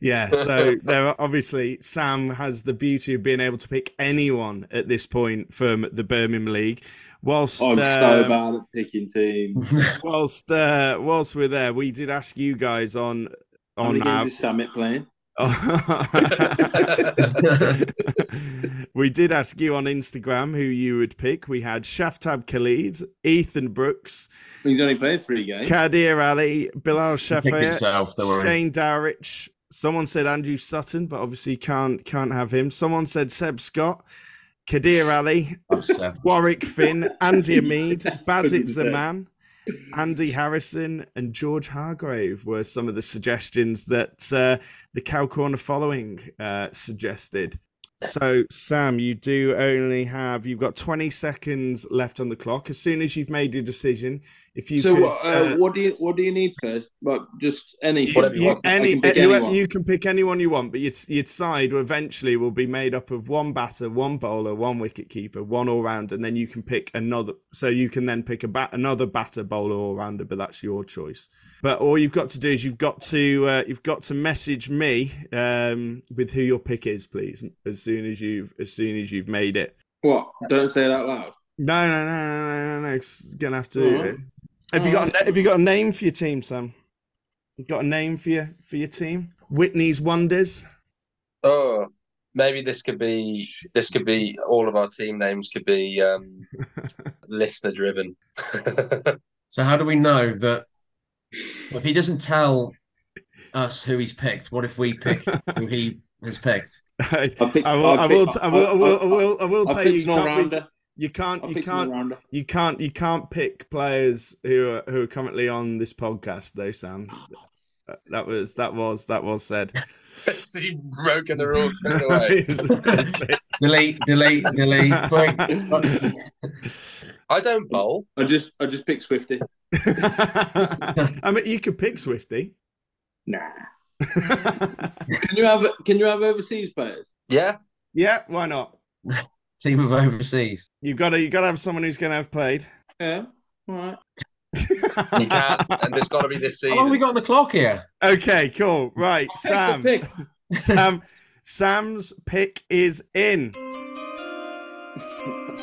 yeah, so there are, obviously Sam has the beauty of being able to pick anyone at this point from the Birmingham League. Whilst I'm um, so bad at picking teams. whilst uh, whilst we're there, we did ask you guys on How on many games is Samit playing? Oh. we did ask you on Instagram who you would pick. We had Shaftab Khalid, Ethan Brooks, He's only played three games. Kadir Ali, Bilal Pick Shafayette, himself, don't worry. Shane Dowrich. Someone said Andrew Sutton, but obviously can't can't have him. Someone said Seb Scott, Kadir Ali, oh, Upset. Warwick Finn, Andy Ameed, Bazit 100%. Zaman, Andy Harrison, and George Hargrave were some of the suggestions that uh, the Cow Corner following uh, suggested. So, Sam, you do only have you've got 20 seconds left on the clock. As soon as you've made your decision, if you so could, what? Uh, what do you what do you need first? But just any Whatever you want. I any, can pick you, anyone. you can pick anyone you want, but your, your side eventually will be made up of one batter, one bowler, one wicket keeper, one all round, and then you can pick another. So you can then pick a bat, another batter, bowler, all rounder, but that's your choice. But all you've got to do is you've got to uh, you've got to message me um, with who your pick is, please, as soon as you've as soon as you've made it. What? Don't say it out loud. No, no, no, no, no, no, no. It's gonna have to. Alright. Have you got a, Have you got a name for your team, Sam? You got a name for your for your team? Whitney's Wonders. Oh, maybe this could be this could be all of our team names could be um, listener driven. So how do we know that if he doesn't tell us who he's picked, what if we pick who he has picked? I, I'll I will. I'll I will. t- I will. I will. I will. I will I'll tell you. You can't. all-rounder. Pick- You can't. I'll You can't. You can't. You can't pick players who are who are currently on this podcast, though, Sam. Ah. Uh, that was. That was. That was said. so you've broken the rules away. Delete, delete, delete. I don't bowl. I just I just pick Swifty. I mean, you could pick Swifty. Nah. Can you have can you have overseas players? Yeah, yeah, why not? Team of overseas. You've got to. You got to have someone who's going to have played. Yeah. All right. you can, and there's got to be this How season. long have we got on the clock here? okay, cool. Right, Sam. Pick. Sam. Um, Sam's pick is in.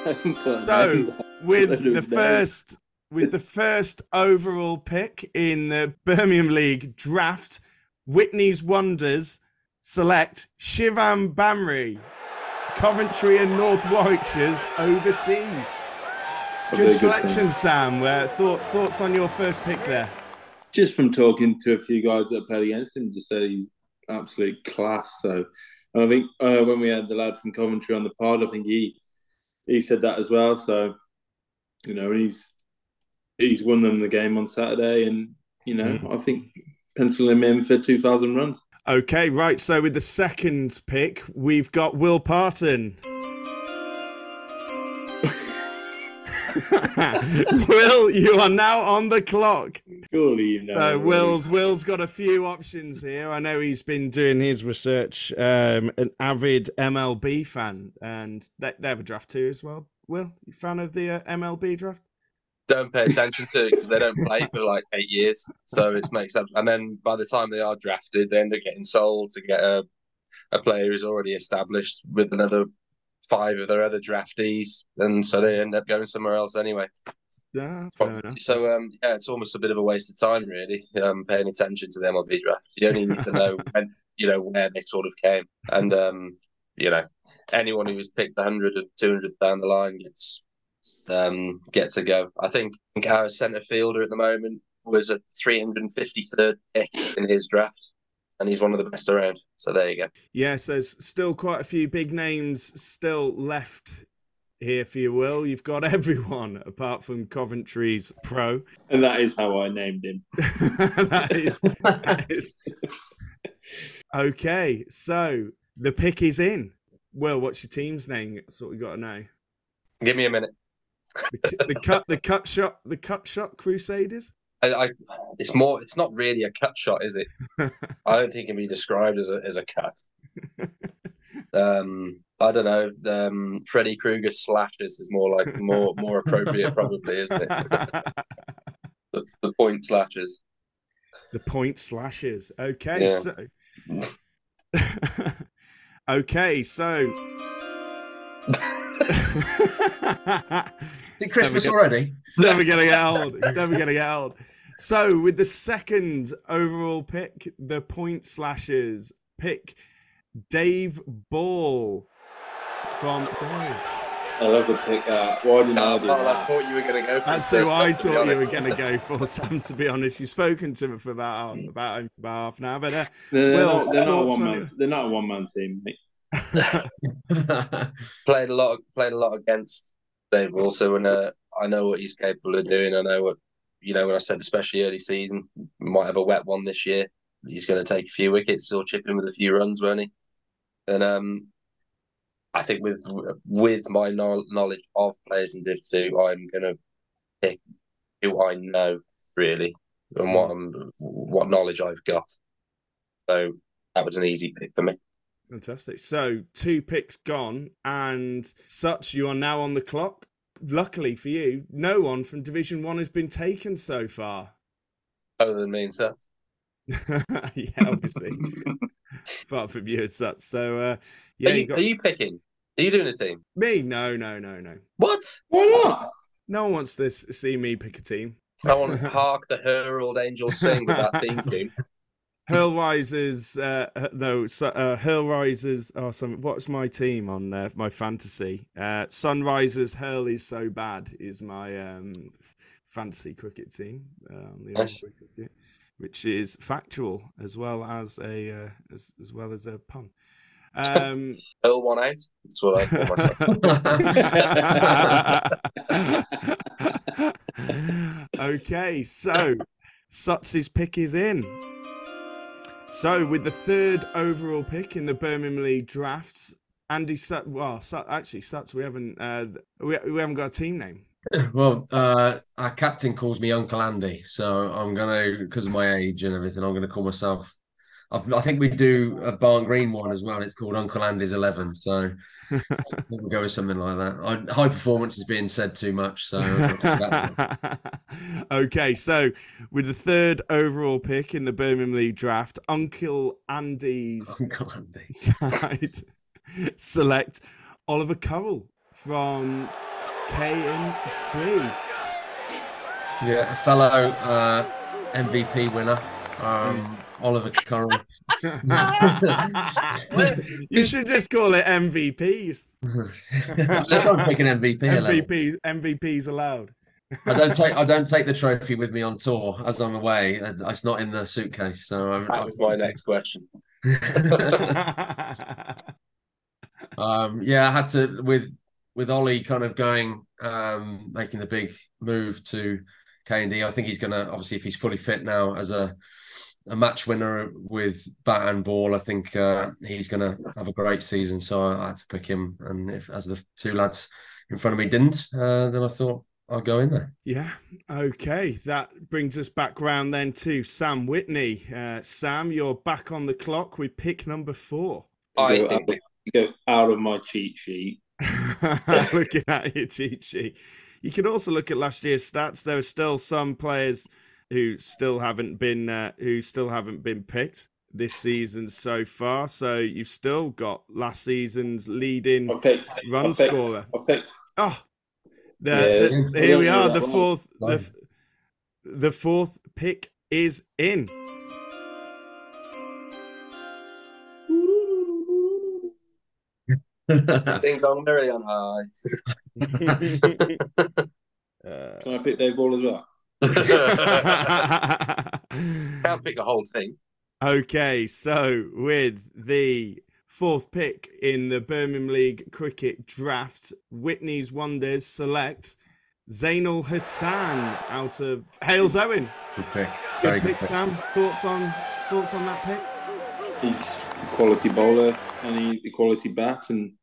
So, with the first with the first overall pick in the Birmingham League draft, Whitney's Wonders select Shivam Bamri, Coventry and North Warwickshire's overseas. Good selection, Sam. Uh, thought, thoughts on your first pick there? just from talking to a few guys that played against him, just said he's absolute class. So and I think uh, when we had the lad from Coventry on the pod, I think he he said that as well. So you know, he's he's won them the game on Saturday, and you know, I think pencil him in for two thousand runs. Okay, right. So with the second pick, we've got Will Parton. Will, you are now on the clock. Surely you know. So Will's Will's got a few options here. I know he's been doing his research. Um, an avid MLB fan, and they, they have a draft too as well. Will, you fan of the uh, MLB draft? Don't pay attention to because they don't play for like eight years. So it makes sense. And then by the time they are drafted, they end up getting sold to get a, a player who's already established with another five of their other draftees. And so they end up going somewhere else anyway. Yeah. So um, yeah, it's almost a bit of a waste of time, really, um, paying attention to the MLB draft. You only need to know when, you know, where they sort of came, and um, you know, anyone who was picked 100 and 200 down the line gets um, gets a go. I think our centre fielder at the moment was a 353rd pick in his draft, and he's one of the best around. So there you go. Yes, there's still quite a few big names still left here for you, Will. You've got everyone apart from Coventry's pro. And that is how I named him. that is, that is- okay. So the pick is in. Will, what's your team's name? That's what we got to know. Give me a minute. The, the cut, the cut shot, the cut shot Crusaders. I, I, it's more. It's not really a cut shot, is it? I don't think it can be described as a as a cut. Um, I don't know. Um, Freddy Krueger slashes is more like more more appropriate, probably, isn't it? the, the point slashes. The point slashes. Okay, Yeah. so okay, so Is it Christmas Never already? never gonna get old. It's never gonna get old. So with the second overall pick, the point slashers pick Dave Ball from Dave. I love the pick. Uh, why didn't I do well, I thought you were going to go. For That's who I one, thought you were going to go for, Sam. To be honest, you've spoken to him for about about him for about half an hour, but uh, They're, Well, not, they're not a one on man. They're not a one man team. Mate. played a lot. Of, played a lot against Dave also, and uh, I know what he's capable of doing. I know what you know when I said, especially early season, might have a wet one this year. He's going to take a few wickets or chip in with a few runs, won't he? And um, I think with with my knowledge of players in Div Two, I'm going to pick who I know really and what I'm, what knowledge I've got. So that was an easy pick for me. Fantastic. So two picks gone, and such you are now on the clock. Luckily for you, no one from Division One has been taken so far. Other than me and Seth. yeah, obviously, apart from you as such. So uh, yeah, are, you you, got are you picking? Are you doing a team? me. No, no, no, no. What? Why not? No one wants to see me pick a team. I want to hark the herald angels sing with that theme tune. Hurl Risers, uh, uh, no, uh, Hurl Risers. Oh, some. What's my team on uh, my fantasy? Uh, Sunrisers. Hurl is so bad is my um, fantasy cricket team the Nice. Cricket, which is factual as well as a uh, as, as well as a pun. Um, one out. That's what I call myself. okay, so Suts's pick is in. So with the third overall pick in the Birmingham League drafts, Andy Sut. Well, Sut, actually, Suts. We haven't. Uh, we, we haven't got a team name. well, uh, our captain calls me Uncle Andy, so I'm gonna, because of my age and everything, I'm gonna call myself. I've, I think we do a Barnt Green one as well. It's called Uncle Andy's Eleven, so we'll go with something like that. I, high performance is being said too much, so okay, so with the third overall pick in the Birmingham League draft, Uncle Andy's Uncle Andy. side select Oliver Currell from KMT. Yeah, a fellow uh, MVP winner, um, Oliver Curran. you should just call it MVPs. I'm taking MVP. 11. MVPs, MVPs allowed. I don't take I don't take the trophy with me on tour as I'm away. Uh, It's not in the suitcase, so I'm, That was my next question. um, yeah, I had to with with Ollie kind of going um, making the big move to K and D. I think he's gonna obviously if he's fully fit now as a a match winner with bat and ball. I think uh, he's gonna have a great season. So I had to pick him, and if as the two lads in front of me didn't, uh, then I thought I'll go in there. Yeah. Okay. That brings us back round then to Sam Whitney. Uh, Sam, you're back on the clock with pick number four. I Go think out- you go out of my cheat sheet. Looking at your cheat sheet. You can also look at last year's stats. There are still some players who still haven't been uh, who still haven't been picked this season so far. So you've still got last season's leading I run I picked- scorer. I picked. Oh, the, Yeah, the- I here we are. The fourth, the, the fourth pick is in. ding dong merrily on high. Uh, Can I pick Dave Ball as well? Can't pick a whole team. okay, so with the fourth pick in the Birmingham League cricket draft, Whitney's Wonders select Zainul Hassan out of Halesowen. Good pick. Good Very good pick, pick. Sam. Thoughts on thoughts on that pick? He's a quality bowler and he's a quality bat, and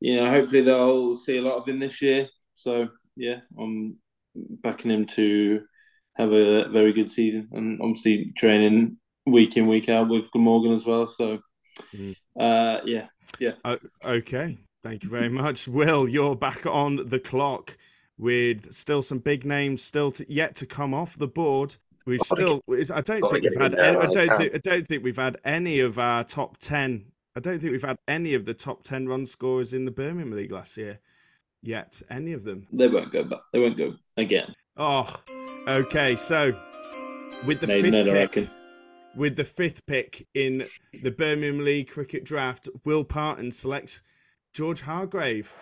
you know, hopefully they'll see a lot of him this year. So yeah, I'm backing him to have a very good season, and obviously training week in week out with Glamorgan as well. So mm. uh, yeah, yeah. Uh, okay, thank you very much, Will. You're back on the clock with still some big names still to, yet to come off the board. We've still, I don't think we've had, any, I don't think, I don't think we've had any of our top ten. I don't think we've had any of the top ten run scorers in the Birmingham League last year yet. Any of them? They won't go back. They won't go again. Oh, okay. So with the fifth pick, with the fifth pick in the Birmingham League cricket draft, Will Parton selects George Hargrave.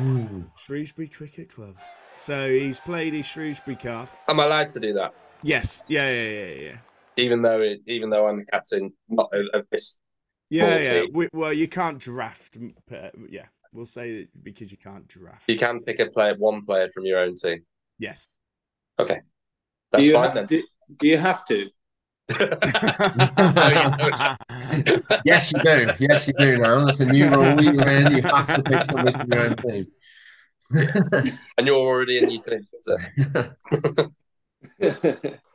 Ooh. Shrewsbury Cricket Club. So he's played his Shrewsbury card. Am I allowed to do that? Yes. Yeah. Yeah. Yeah. Yeah. Even though it, even though I'm the captain, not of this. Yeah. Yeah. We, well, you can't draft. Uh, yeah. We'll say that because you can't draft. You can pick a player, one player from your own team. Yes. Okay. That's do fine then. Do, do you have to? yes, you do. Yes, you do. Now that's a new rule. You in, you have to pick somebody from your own team. and you're already in your team. So.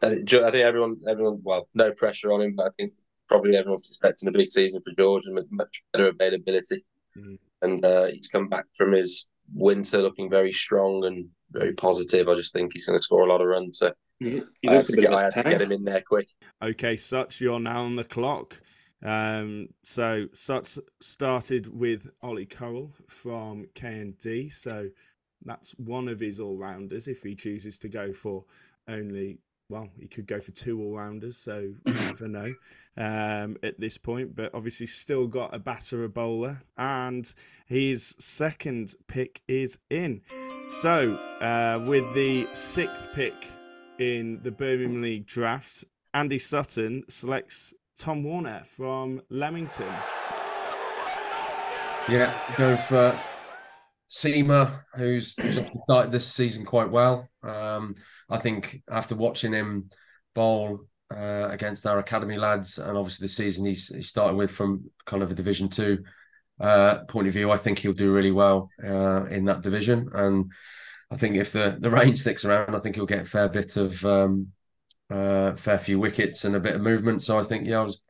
I think everyone, everyone. Well, no pressure on him, but I think probably everyone's expecting a big season for George and much better availability. Mm. And uh, he's come back from his winter looking very strong and very positive. I just think he's going to score a lot of runs. So I had, to get, I had to get him in there quick. Okay, Such, you're now on the clock. Um, so Such started with Ollie Currell from KND. So that's one of his all rounders if he chooses to go for only well, he could go for two all rounders, so you never know um, at this point. But obviously, still got a batter, a bowler, and his second pick is in. So, uh, with the sixth pick in the Birmingham League draft, Andy Sutton selects Tom Warner from Leamington. Yeah, go for Who's, who's started this season quite well. Um, I think after watching him bowl uh, against our academy lads, and obviously the season he's he started with from kind of a Division Two uh, point of view, I think he'll do really well uh, in that division. And I think if the the rain sticks around, I think he'll get a fair bit of um, uh, fair few wickets and a bit of movement. So I think yeah, I was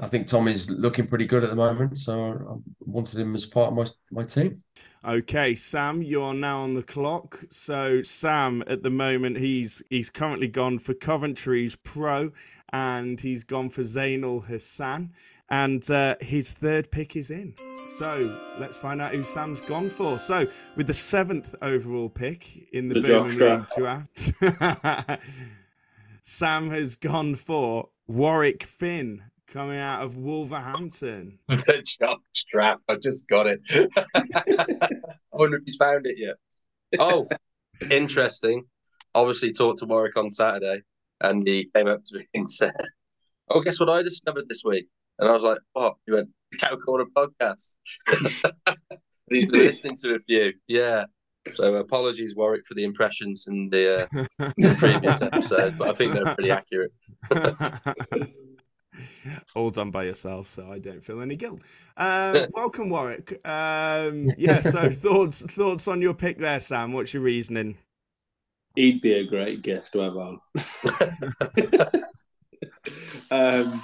I think Tom is looking pretty good at the moment, so I wanted him as part of my my team. Okay, Sam, you're now on the clock. So Sam, at the moment, he's he's currently gone for Coventry's pro, and he's gone for Zainul Hassan, and uh, his third pick is in. So let's find out who Sam's gone for. So with the seventh overall pick in the, the Birmingham draft, Sam has gone for Warwick Finn coming out of Wolverhampton. the jock strap. I just got it. I wonder if he's found it yet. Oh, interesting. Obviously, talked to Warwick on Saturday, and he came up to me and said, "Oh, guess what I discovered this week?" And I was like, "What?" He went, "The Cow Corner podcast." he's been listening to a few. Yeah. So apologies, Warwick, for the impressions in the, uh, the previous episode, but I think they're pretty accurate all done by yourself, so I don't feel any guilt. Um, welcome, Warwick. Um, yeah. So thoughts thoughts on your pick there, Sam? What's your reasoning? He'd be a great guest to have on. um,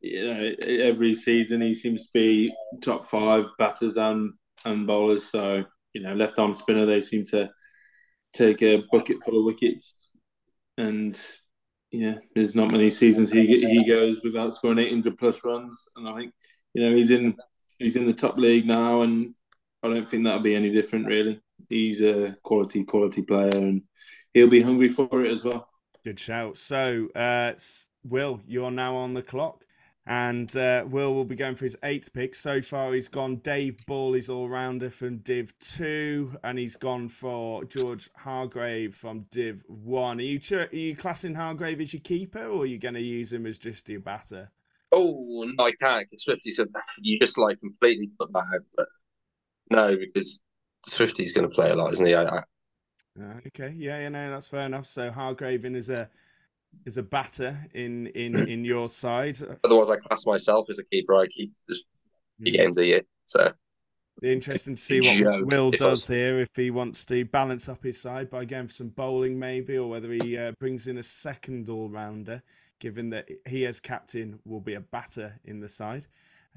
you know, every season he seems to be top five batters and and bowlers. So you know, left arm spinner, they seem to take a bucket full of wickets, and yeah, there's not many seasons he he goes without scoring 800 plus runs, and I think you know he's in he's in the top league now, and I don't think that'll be any different really. He's a quality quality player, and he'll be hungry for it as well. Good shout. So, uh, Will, you're now on the clock. And uh, Will will be going for his eighth pick. So far, he's gone Dave Ball, his all rounder from Div 2, and he's gone for George Hargrave from Div 1. Are you, are you classing Hargrave as your keeper, or are you going to use him as just your batter? Oh, no, I can't. Swifty said you just like completely put that out. But no, because Swifty's going to play a lot, isn't he? I, I... Uh, okay, yeah, yeah, no, that's fair enough. So Hargrave in as a is a batter in in in your side. Otherwise, I class myself as a keeper. I keep just few games a year. So interesting to see what Will does here if he wants to balance up his side by going for some bowling maybe, or whether he uh, brings in a second all rounder, given that he as captain will be a batter in the side.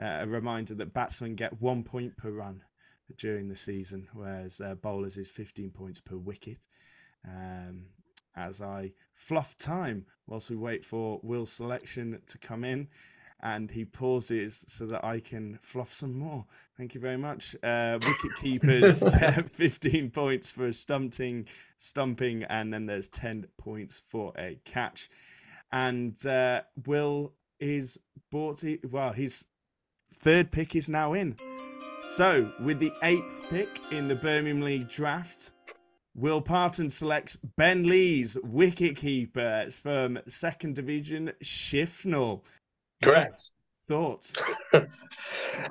Uh, a reminder that batsmen get one point per run during the season, whereas uh, bowlers is 15 points per wicket. Um, as I fluff time whilst we wait for Will's selection to come in, and he pauses so that I can fluff some more. Thank you very much. Uh, wicket keepers 15 points for a stumping, stumping, and then there's 10 points for a catch. And uh, Will is bought. Well, his third pick is now in. So, with the eighth pick in the Birmingham League draft, Will Parton selects Ben Lee's wicketkeeper from second division Shifnal. correct. Thoughts?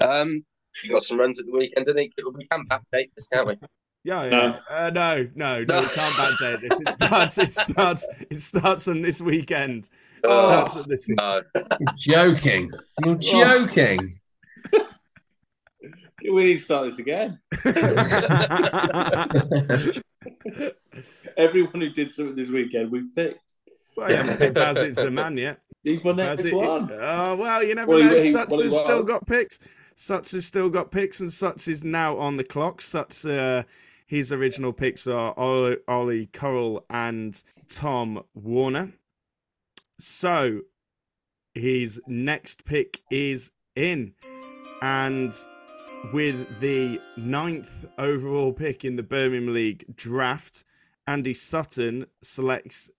um, he got some runs at the weekend, didn't he? We can backdate this, can't we? Yeah, yeah. No. Uh, no, no, no, No. we can't backdate this. It starts. It starts. It starts on this weekend. Oh, Starts on this. no. You're joking. You're joking. We need to start this again. Everyone who did something this weekend, we picked. well, you haven't picked Bazit Zaman yet. He's my next Bazit- one. Oh well, you never Well, know. he- Suts well, has still was. got picks. Suts has still got picks, and Suts is now on the clock. Suts, uh, his original picks are Ollie, Ollie Coral and Tom Warner. So his next pick is in, and with the ninth overall pick in the Birmingham League draft, Andy Sutton selects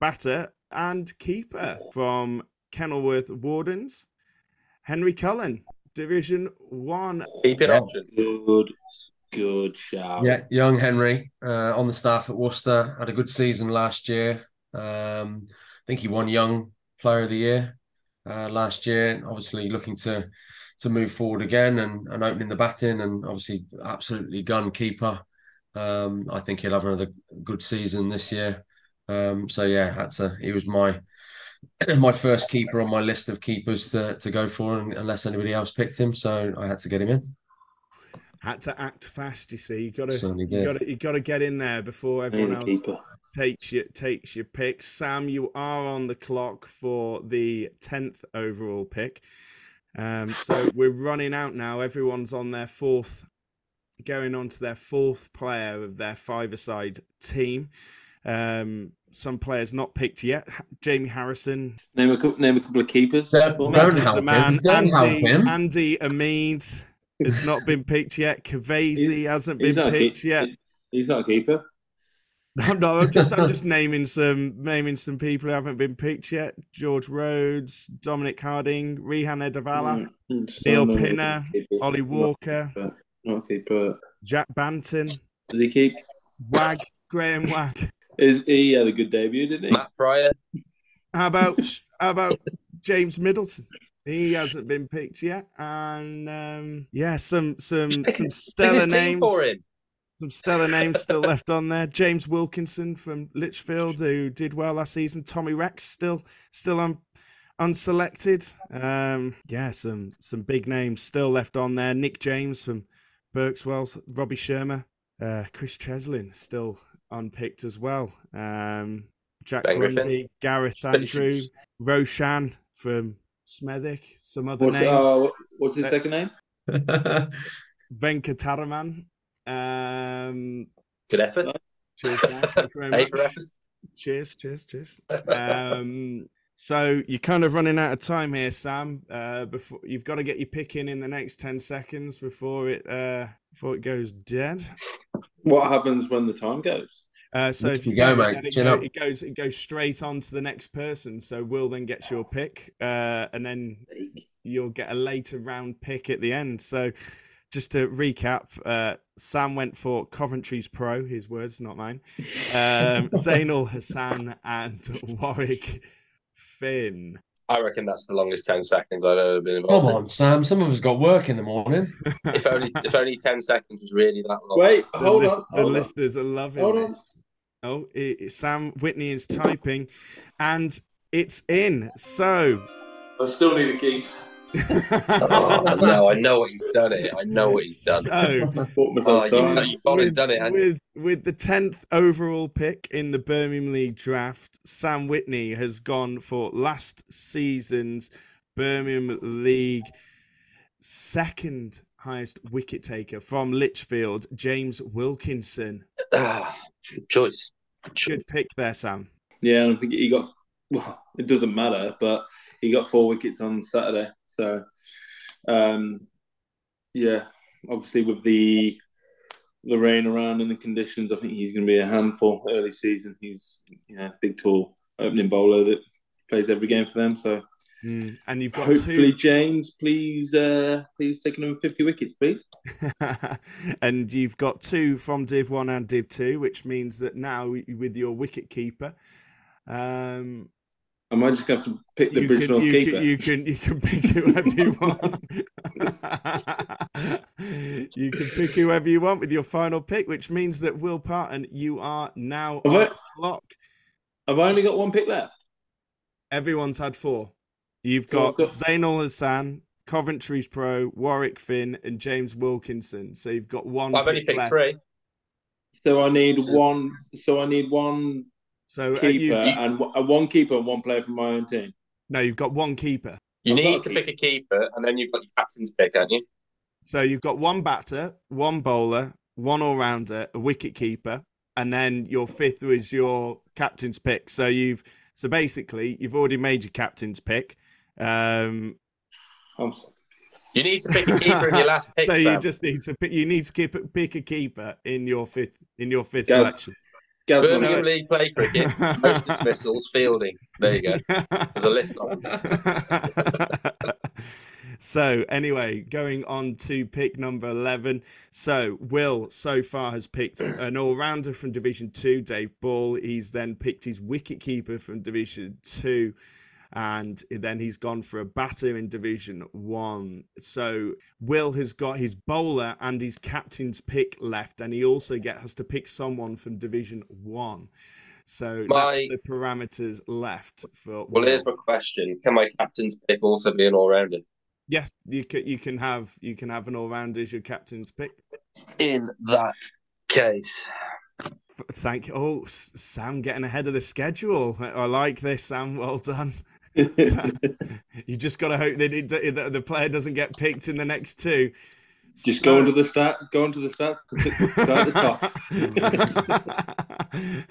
batter and keeper from Kenilworth Wardens, Henry Cullen, Division One. Keep it Yeah. option. Good, good shout. Yeah, young Henry uh, on the staff at Worcester had a good season last year. Um, I think he won Young Player of the Year uh, last year. Obviously, looking to to move forward again and, and opening the batting, and obviously, absolutely gun keeper. Um, I think he'll have another good season this year. Um, so yeah, that's a he was my my first keeper on my list of keepers to to go for, unless anybody else picked him. So I had to get him in. Had to act fast, you see. You got to, you got to, you got to get in there before everyone a else keeper. takes your takes your pick. Sam, you are on the clock for the tenth overall pick. Um, so we're running out now. Everyone's on their fourth, going on to their fourth player of their five-a-side team. Um, some players not picked yet. Jamie Harrison, Name a couple, name a couple of keepers. Don't- for don't help Zaman, him. Don't help Andy, him. Andy Amid has not been picked yet. Kavasi hasn't He's been not, a picked keep- yet. he's not a keeper. No, no, I'm just I'm just naming some naming some people who haven't been picked yet. George Rhodes, Dominic Harding, Rehan Edavala, Mm, just Neil don't Pinner, if he's a keeper. Ollie Walker, Not, not a. Jack Banton, Does he keep? Wagg, Graham Wagg. Is he had a good debut, didn't he? Matt Pryor. How about how about James Middleton? He hasn't been picked yet, and um, yeah, some some some stellar names. for him. Some stellar names still left on there. James Wilkinson from Lichfield, who did well last season. Tommy Rex still still un, unselected. Um, yeah, some some big names still left on there. Nick James from Berkswell, Robbie Shermer, uh, Chris Cheslin still unpicked as well. Um, Jack Ben Griffin. Grundy, Gareth Andrew. Roshan from Smethwick, some other What's, names. uh, what's his Let's- second name? Venkataraman. Um, Good effort. cheers, guys. Thank you very much. for effort. Cheers, cheers, cheers. Um, so you're kind of running out of time here, Sam. Uh, before you've got to get your pick in in the next ten seconds before it uh, before it goes dead. What happens when the time goes? Uh, so if you you go, mate. get it, go- it goes it goes straight on to the next person. So Will then gets your pick, uh, and then you'll get a later round pick at the end. So just to recap, uh, Sam went for Coventry's pro, his words, not mine. Um, Zainul Hassan and Warwick Finn. I reckon that's the longest 10 seconds I've ever been involved Come on, Sam. Some of us got work in the morning. If only, if only 10 seconds was really that long. Wait, The, hold list- on. the hold on. listeners are loving Hold on. this. Oh, it, it- Sam Whitney is typing, and it's in. So I still need a keep. Oh, no, I know what he's done it. I know what he's done. So, Oh, you know, you've gone and with, done it. haven't you? with with the tenth overall pick in the Birmingham League draft, Sam Whitney has gone for last season's Birmingham League second highest wicket taker from Lichfield, James Wilkinson. Ah, good choice. Good choice. Good pick there, Sam. Yeah, I think he got. Well, it doesn't matter, but he got four wickets on Saturday. So, um, yeah, obviously with the the rain around and the conditions, I think he's going to be a handful early season. He's you know big, tall opening bowler that plays every game for them. So Mm, And you've got hopefully, two. James, please, uh, please take another fifty wickets, please. and you've got two from Div 1 and Div 2, which means that now with your wicket keeper, um, I might just have to pick the you, original can, you, keeper. can, you can you can pick whoever you want. you can pick whoever you want with your final pick, which means that Will Parton, you are now Have on I- the clock. Have only got one pick left? Everyone's had four. You've So got, I've got- Zainul Hassan, Coventry's Pro, Warwick Finn, and James Wilkinson. So you've got one. I've only picked left. three. So I need one. So I need one So keeper you, and uh, one keeper and one player from my own team. no, you've got one keeper. You I've need to keeper. pick a keeper, and then you've got your captain's pick, haven't you? So you've got one batter, one bowler, one all rounder, a wicket keeper, and then your fifth was your captain's pick. So you've so basically you've already made your captain's pick. Um, I'm sorry. You need to pick a keeper in your last pick. so you just need to pick. You need to keep, pick a keeper in your fifth in your fifth Gaz- selection. Birmingham League play cricket, most dismissals, fielding. There you go. There's a list of them. so anyway, going on to pick number eleven. So Will so far has picked an all-rounder from Division Two, Dave Ball. He's then picked his wicket-keeper from Division Two, and then he's gone for a batter in Division One. So Will has got his bowler and his captain's pick left, and he also get has to pick someone from Division One. So My- that's the parameters left for. Well, here's my question: Can my captain's pick also be an all-rounder? Yes, you can. You can have you can have an all rounder as your captain's pick. In that case, Thank you. Oh, Sam getting ahead of the schedule. I like this, Sam. Well done. You just got to hope that, it, that the player doesn't get picked in the next two. Just So- go into the stat. Go into the stats to the guy the top.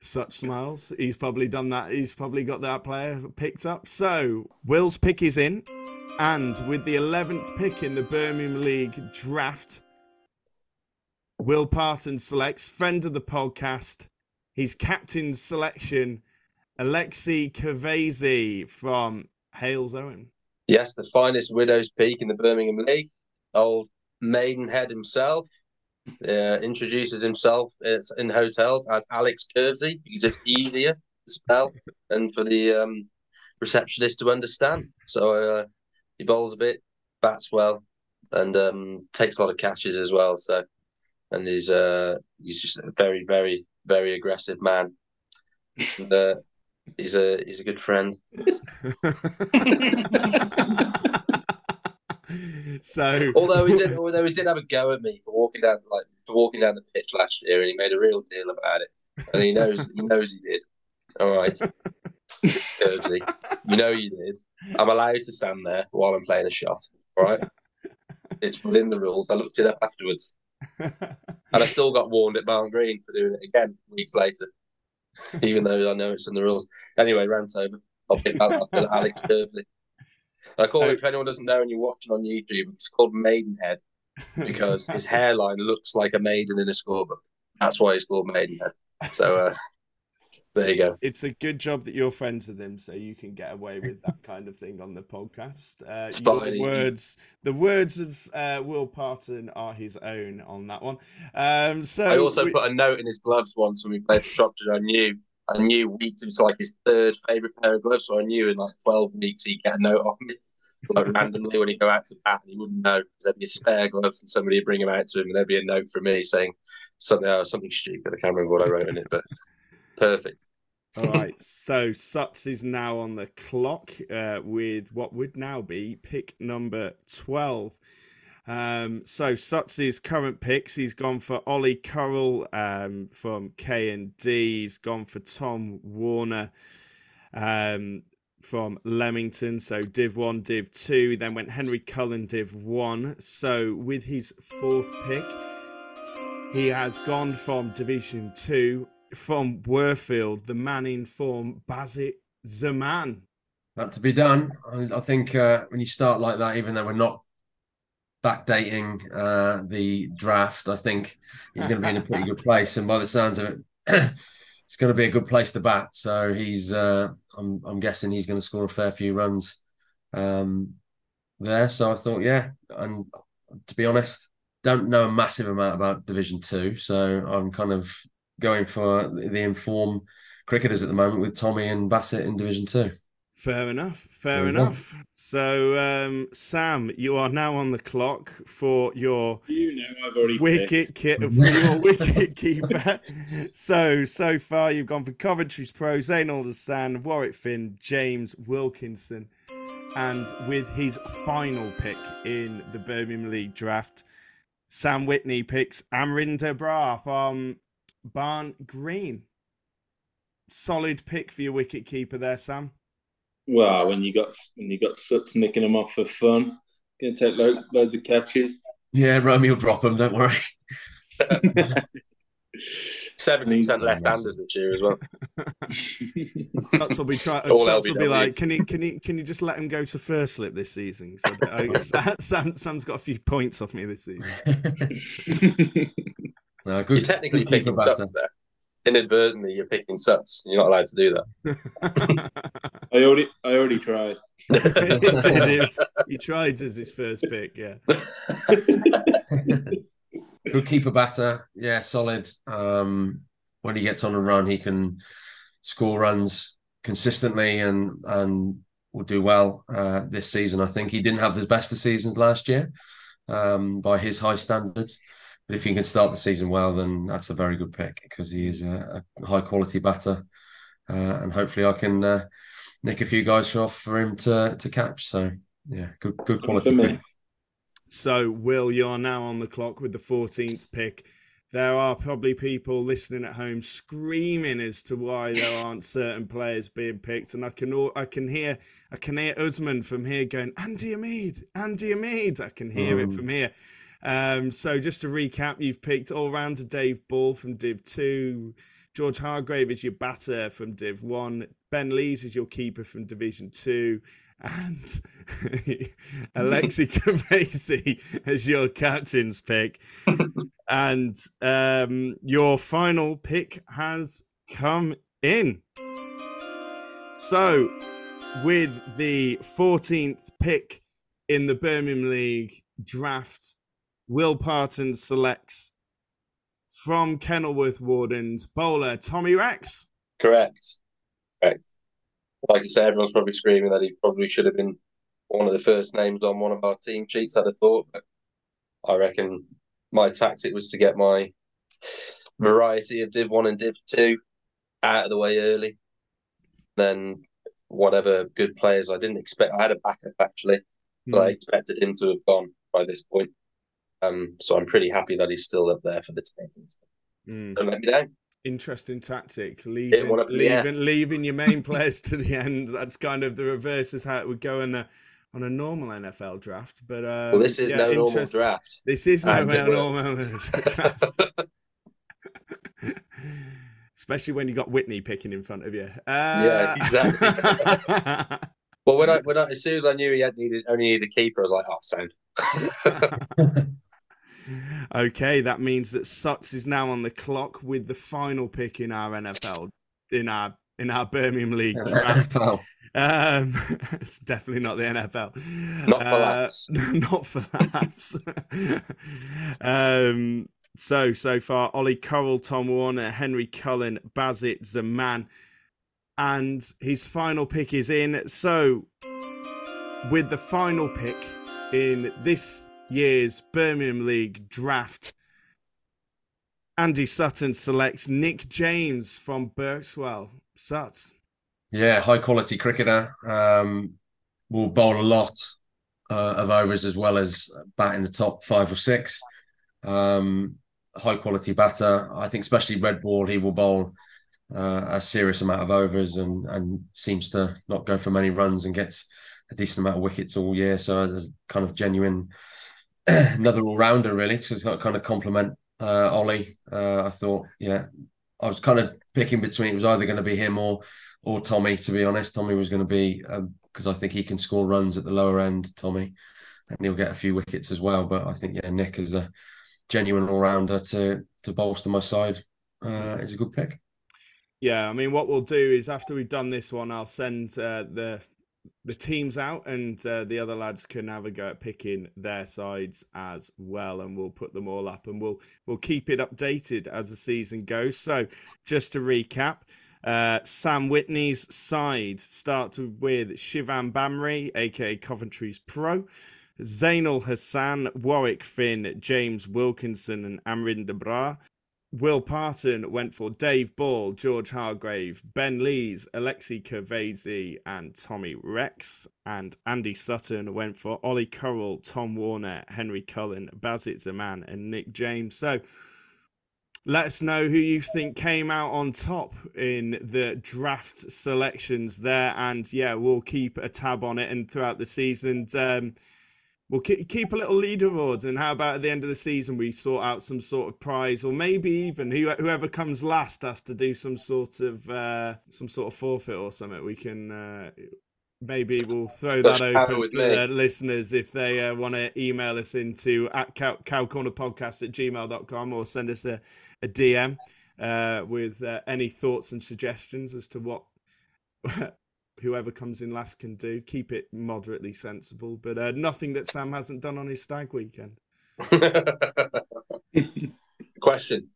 Such smiles. He's probably done that. He's probably got that player picked up. So Will's pick is in, and with the eleventh pick in the Birmingham League draft, Will Parton selects friend of the podcast, his captain's selection, Alexei Kervezee from Halesowen. yes, the finest widow's peak in the Birmingham League. Old Maidenhead himself uh, introduces himself in hotels as Alex Curbsy because it's easier to spell and for the um, receptionist to understand. So uh, he bowls a bit, bats well, and um, takes a lot of catches as well. So, and he's uh, he's just a very, very, very aggressive man. And, uh, he's a he's a good friend. so Although he did, although he did have a go at me for walking down like for walking down the pitch last year, and he made a real deal about it, and he knows he knows he did. All right, you know you did. I'm allowed to stand there while I'm playing a shot. All right, it's within the rules. I looked it up afterwards, and I still got warned at Barnt Green for doing it again weeks later, even though I know it's in the rules. Anyway, rant over. I'll pick I'll, I'll pick Alex Curbsy. I call So- it, if anyone doesn't know and you're watching on YouTube, it's called Maidenhead because his hairline looks like a maiden in a scorebook. That's why it's called Maidenhead. So uh, there you go. It's a good job that you're friends with him, so you can get away with that kind of thing on the podcast. Uh, your words, the words of uh, Will Parton are his own on that one. Um, so I also we- put a note in his gloves once when we played for Shropshire. I knew, I knew weeks. It was like his third favourite pair of gloves, so I knew in like twelve weeks he'd get a note off me, like randomly when he'd go out to bat, and he wouldn't know because there'd be a spare gloves, and somebody would bring him out to him, and there'd be a note from me saying something, oh, something stupid. I can't remember what I wrote in it, but perfect. All right, so Suts is now on the clock uh, with what would now be pick number 12. Um, so Suts's current picks, he's gone for Ollie Currell um, from K and D. He's gone for Tom Warner um, from Leamington. So Div One, Div Two. He then went Henry Cullen, Div One. So with his fourth pick, he has gone from Division Two from Worfield, the man in form, Bazit Zaman. That to be done. I, I think uh, when you start like that, even though we're not backdating uh, the draft, I think he's going to be in a pretty good place. And by the sounds of it, it's going to be a good place to bat. So he's, uh, I'm, I'm guessing he's going to score a fair few runs um, there. So I thought, yeah, and to be honest, don't know a massive amount about Division Two, so I'm kind of going for the informed cricketers at the moment with Tommy and Bassett in Division Two. Fair enough. Fair enough. So, um, Sam, you are now on the clock for your you know I've already wicket ki- for your wicket keeper. so, so far you've gone for Coventry's Pro, Zainul Hassan, Warwick Finn, James Wilkinson, and with his final pick in the Birmingham League draft, Sam Whitney picks Amrinder Brar from Barnt Green. Solid pick for your wicket keeper there, Sam. Well, when you got when you got Suts nicking them off for fun, gonna take lo- loads of catches. Yeah, Romeo will drop them. Don't worry. Seventy percent left-handers this year as well. Suts will be trying. All Suts will be like, can you can you can you just let him go to first slip this season? So that- uh, I- Sam Sam's got a few points off me this season. No, good. You're technically good picking subs there. Inadvertently, you're picking subs. You're not allowed to do that. I already I already tried. He he was- he tried as his first pick, yeah. Good keeper batter. Yeah, solid. Um, when he gets on a run, he can score runs consistently and and will do well uh, this season. I think he didn't have the best of seasons last year um, by his high standards. But if he can start the season well, then that's a very good pick because he is a, a high quality batter, uh, and hopefully I can uh, nick a few guys off for him to to catch. So yeah, good good quality For me. pick. So, Will, you're now on the clock with the 14th pick. There are probably people listening at home screaming as to why there aren't certain players being picked, and I can al- I can hear I can hear Usman from here going Andy Amid, Andy Amid. I can hear it Mm. from here. Um, so just to recap, you've picked all rounder Dave Ball from Div Two, George Hargrave is your batter from Div One, Ben Lees is your keeper from Division Two, and Alexi Kervezee as your captain's pick. and um, your final pick has come in. So, with the 14th pick in the Birmingham League draft, Will Parton selects from Kenilworth Wardens bowler Tommy Rex. Correct. Correct. Like you said, everyone's probably screaming that he probably should have been one of the first names on one of our team sheets, I'd have thought. But I reckon my tactic was to get my variety of Div 1 and Div 2 out of the way early. Then whatever good players I didn't expect, I had a backup actually, but I hmm. expected him to have gone by this point. Um, so I'm pretty happy that he's still up there for the team. Mm. Don't let me down. Interesting tactic, leaving one up in the leaving, leaving your main players to the end. That's kind of the reverse is how it would go in the on a normal NFL draft. But um, Well, this is yeah, no normal draft. This is no And normal draft, especially when you got Whitney picking in front of you. Uh, Yeah, exactly. Well, when I when I, as soon as I knew he had needed only needed a keeper, I was like, oh, sound. Okay, that means that Suts is now on the clock with the final pick in our NFL in our in our Birmingham League draft. Um, it's definitely not the NFL. Not for Uh, laughs. not for laughs. um, so so far, Ollie Currell, Tom Warner, Henry Cullen, Bazit Zaman, and his final pick is in. So, with the final pick in this year's Birmingham League draft, Andy Sutton selects Nick James from Berkswell. Suts. Yeah, high quality cricketer. Um, will bowl a lot uh, of overs as well as bat in the top five or six. Um, high quality batter. I think, especially red ball, he will bowl uh, a serious amount of overs and and seems to not go for many runs and gets a decent amount of wickets all year. So there's kind of genuine another all rounder really. So it's got kind of complement uh, Ollie. Uh, I thought, yeah, I was kind of picking between. It was either going to be him or or Tommy. To be honest, Tommy was going to be because um, I think he can score runs at the lower end. Tommy, and he'll get a few wickets as well. But I think yeah, Nick is a genuine all rounder to to bolster my side. Uh, is a good pick. Yeah, I mean, what we'll do is after we've done this one, I'll send uh, the the teams out, and uh, the other lads can have a go at picking their sides as well, and we'll put them all up, and we'll we'll keep it updated as the season goes. So, just to recap. Uh, Sam Whitney's side starts with Shivam Bamri, aka Coventry's pro, Zainul Hassan, Warwick Finn, James Wilkinson, and Amrinder Brar. Will Parton went for Dave Ball, George Hargrave, Ben Lees, Alexi Kervezee, and Tommy Rex. And Andy Sutton went for Ollie Currell, Tom Warner, Henry Cullen, Bazit Zaman, and Nick James. So let us know who you think came out on top in the draft selections there. And yeah, we'll keep a tab on it and throughout the season. Um, we'll keep a little leaderboard and how about at the end of the season we sort out some sort of prize or maybe even whoever comes last has to do some sort of uh, some sort of forfeit or something. We can uh, maybe we'll throw that open to the listeners if they uh, want to email us into at cow, cowcornerpodcast at gmail.com or send us a, a dm uh, with uh, any thoughts and suggestions as to what whoever comes in last can do. Keep it moderately sensible, but uh, nothing that Sam hasn't done on his stag weekend. Question.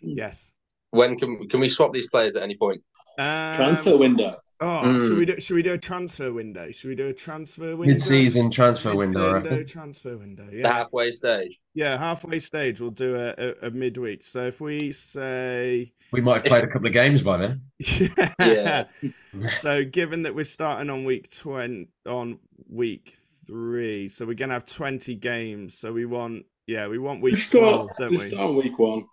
Yes. When can can we swap these players at any point? Um, transfer window. Oh, mm. should we do? Should we do a transfer window? Should we do a transfer window? Mid-season transfer window. Window, transfer window. Yeah. The halfway stage. Yeah, halfway stage. We'll do a, a, a midweek. So if we say we might have played a couple of games by then. yeah. so given that we're starting on week twenty on week three, so we're gonna have twenty games. So we want yeah, we want week just twelve, start, don't we? Start week one.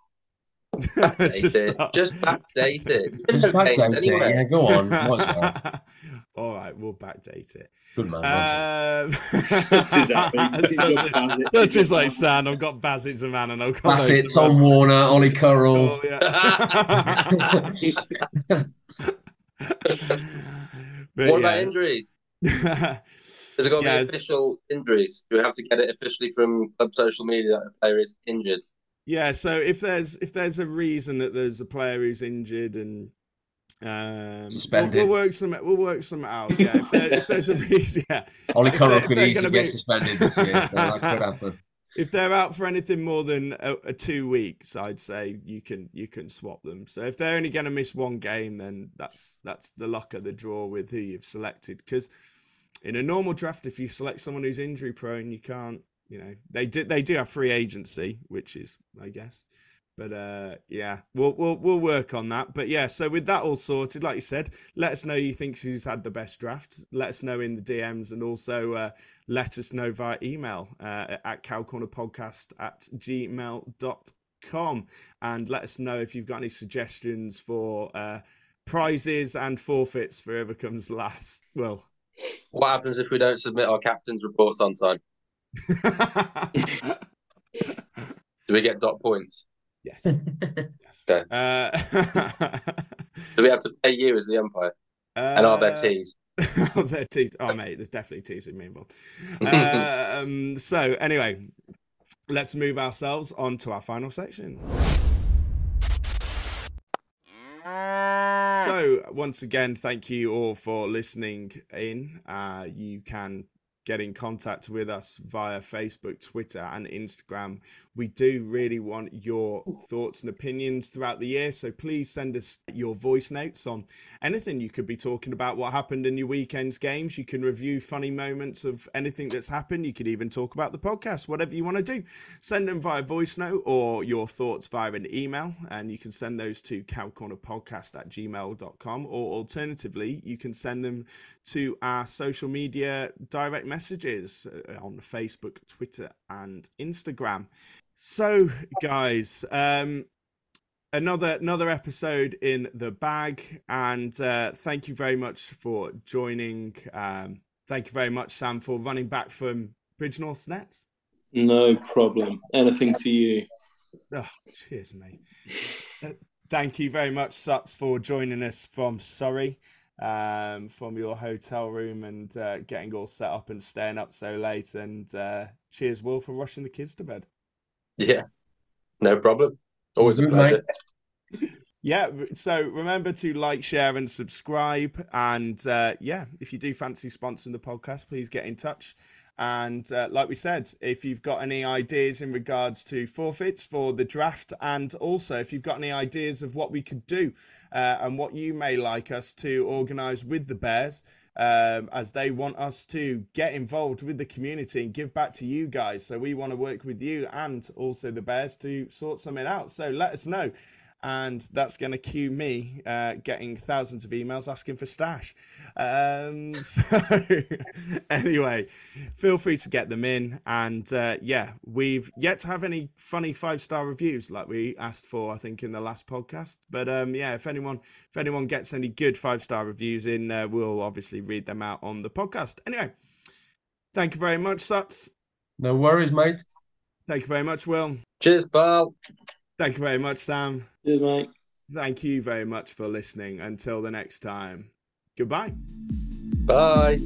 just, just backdate it. Just backdate it. Anyway. Yeah, go on. All right, we'll backdate it. Good man. Um, that's just like Sam. I've got Bazit man, and I've got Bassett, Tom Warner, Ollie Currell. Oh, yeah. what yeah. about injuries? Has it got to yeah, be official injuries? Do we have to get it officially from club social media that a player is injured? Yeah, so if there's if there's a reason that there's a player who's injured and um, suspended, we'll, we'll, work some we'll work some out. Yeah, if, there, if there's a reason, yeah. Ollie Currell could easily be... get suspended this year, so that could happen. If they're out for anything more than a, a, two weeks, I'd say you can you can swap them. So if they're only going to miss one game, then that's that's the luck of the draw with who you've selected. Because in a normal draft, if you select someone who's injury prone, you can't you know they do they do have free agency, which is I guess. But uh, yeah, we'll we'll we'll work on that. But yeah, so with that all sorted, like you said, let us know you think who's had the best draft. Let us know in the DMs and also uh, let us know via email uh, at cowcornerpodcast at gmail.com. And let us know if you've got any suggestions for uh, prizes and forfeits for whoever comes last. Well, what happens if we don't submit our captain's reports on time? Do we get dot points? Yes. yes. Okay. Uh... Do we have to pay you as the umpire? Uh... And are there teas? are there teas? Oh, mate, there's definitely teas with me involved. um, so, anyway, let's move ourselves on to our final section. So, once again, thank you all for listening in. Uh, you can get in contact with us via Facebook, Twitter, and Instagram. We do really want your thoughts and opinions throughout the year. So please send us your voice notes on anything you could be talking about, what happened in your weekend's games. You can review funny moments of anything that's happened. You could even talk about the podcast, whatever you want to do. Send them via voice note or your thoughts via an email. And you can send those to cowcornerpodcast at gmail.com. Or alternatively, you can send them to our social media direct messages uh, on Facebook, Twitter, and Instagram. So, guys, um, another another episode in the bag, and uh, thank you very much for joining. Um, thank you very much, Sam, for running back from Bridgnorth Nets. No problem. Anything for you. Oh, cheers, mate. Uh, thank you very much, Suts, for joining us from Surrey um, from your hotel room and uh, getting all set up and staying up so late. And uh, cheers, Will, for rushing the kids to bed. Yeah, no problem. Always a pleasure. yeah, so remember to like, share, and subscribe. And uh, yeah, if you do fancy sponsoring the podcast, please get in touch. And uh, like we said, if you've got any ideas in regards to forfeits for the draft, and also if you've got any ideas of what we could do uh, and what you may like us to organise with the Bears, um, as they want us to get involved with the community and give back to you guys. So we want to work with you and also the Bears to sort something out. So let us know and that's going to cue me uh, getting thousands of emails asking for stash. Um, so, anyway, feel free to get them in. And uh, yeah, we've yet to have any funny five star reviews like we asked for, I think, in the last podcast. But um, yeah, if anyone if anyone gets any good five star reviews in, uh, we'll obviously read them out on the podcast. Anyway, thank you very much, Suts. No worries, mate. Thank you very much, Will. Cheers, pal. Thank you very much, Sam. Good, mate. Thank you very much for listening. Until the next time, goodbye. Bye.